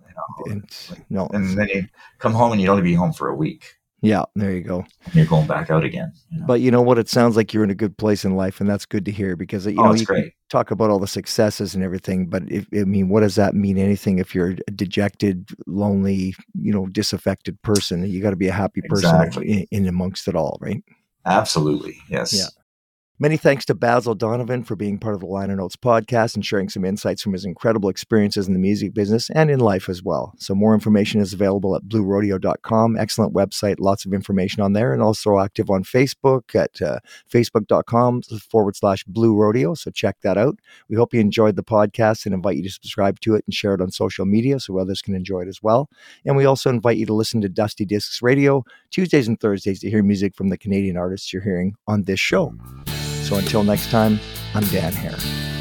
you know, and no, and then you come home and you'd only be home for a week. yeah, there you go. And you're going back out again. you know? But you know what? It sounds like you're in a good place in life, and that's good to hear because you Oh, know you great. talk about all the successes and everything, but if, I mean, what does that mean? Anything if you're a dejected, lonely, you know, disaffected person? You got to be a happy person Exactly. in, in amongst it all, right? Absolutely. Yes. Yeah. Many thanks to Bazil Donovan for being part of the Liner Notes podcast and sharing some insights from his incredible experiences in the music business and in life as well. So, more information is available at bluerodeo.com. Excellent website, lots of information on there, and also active on Facebook at uh, facebook.com forward slash blue rodeo. So, check that out. We hope you enjoyed the podcast and invite you to subscribe to it and share it on social media so others can enjoy it as well. And we also invite you to listen to Dusty Discs Radio Tuesdays and Thursdays to hear music from the Canadian artists you're hearing on this show. So until next time, I'm Dan Hare.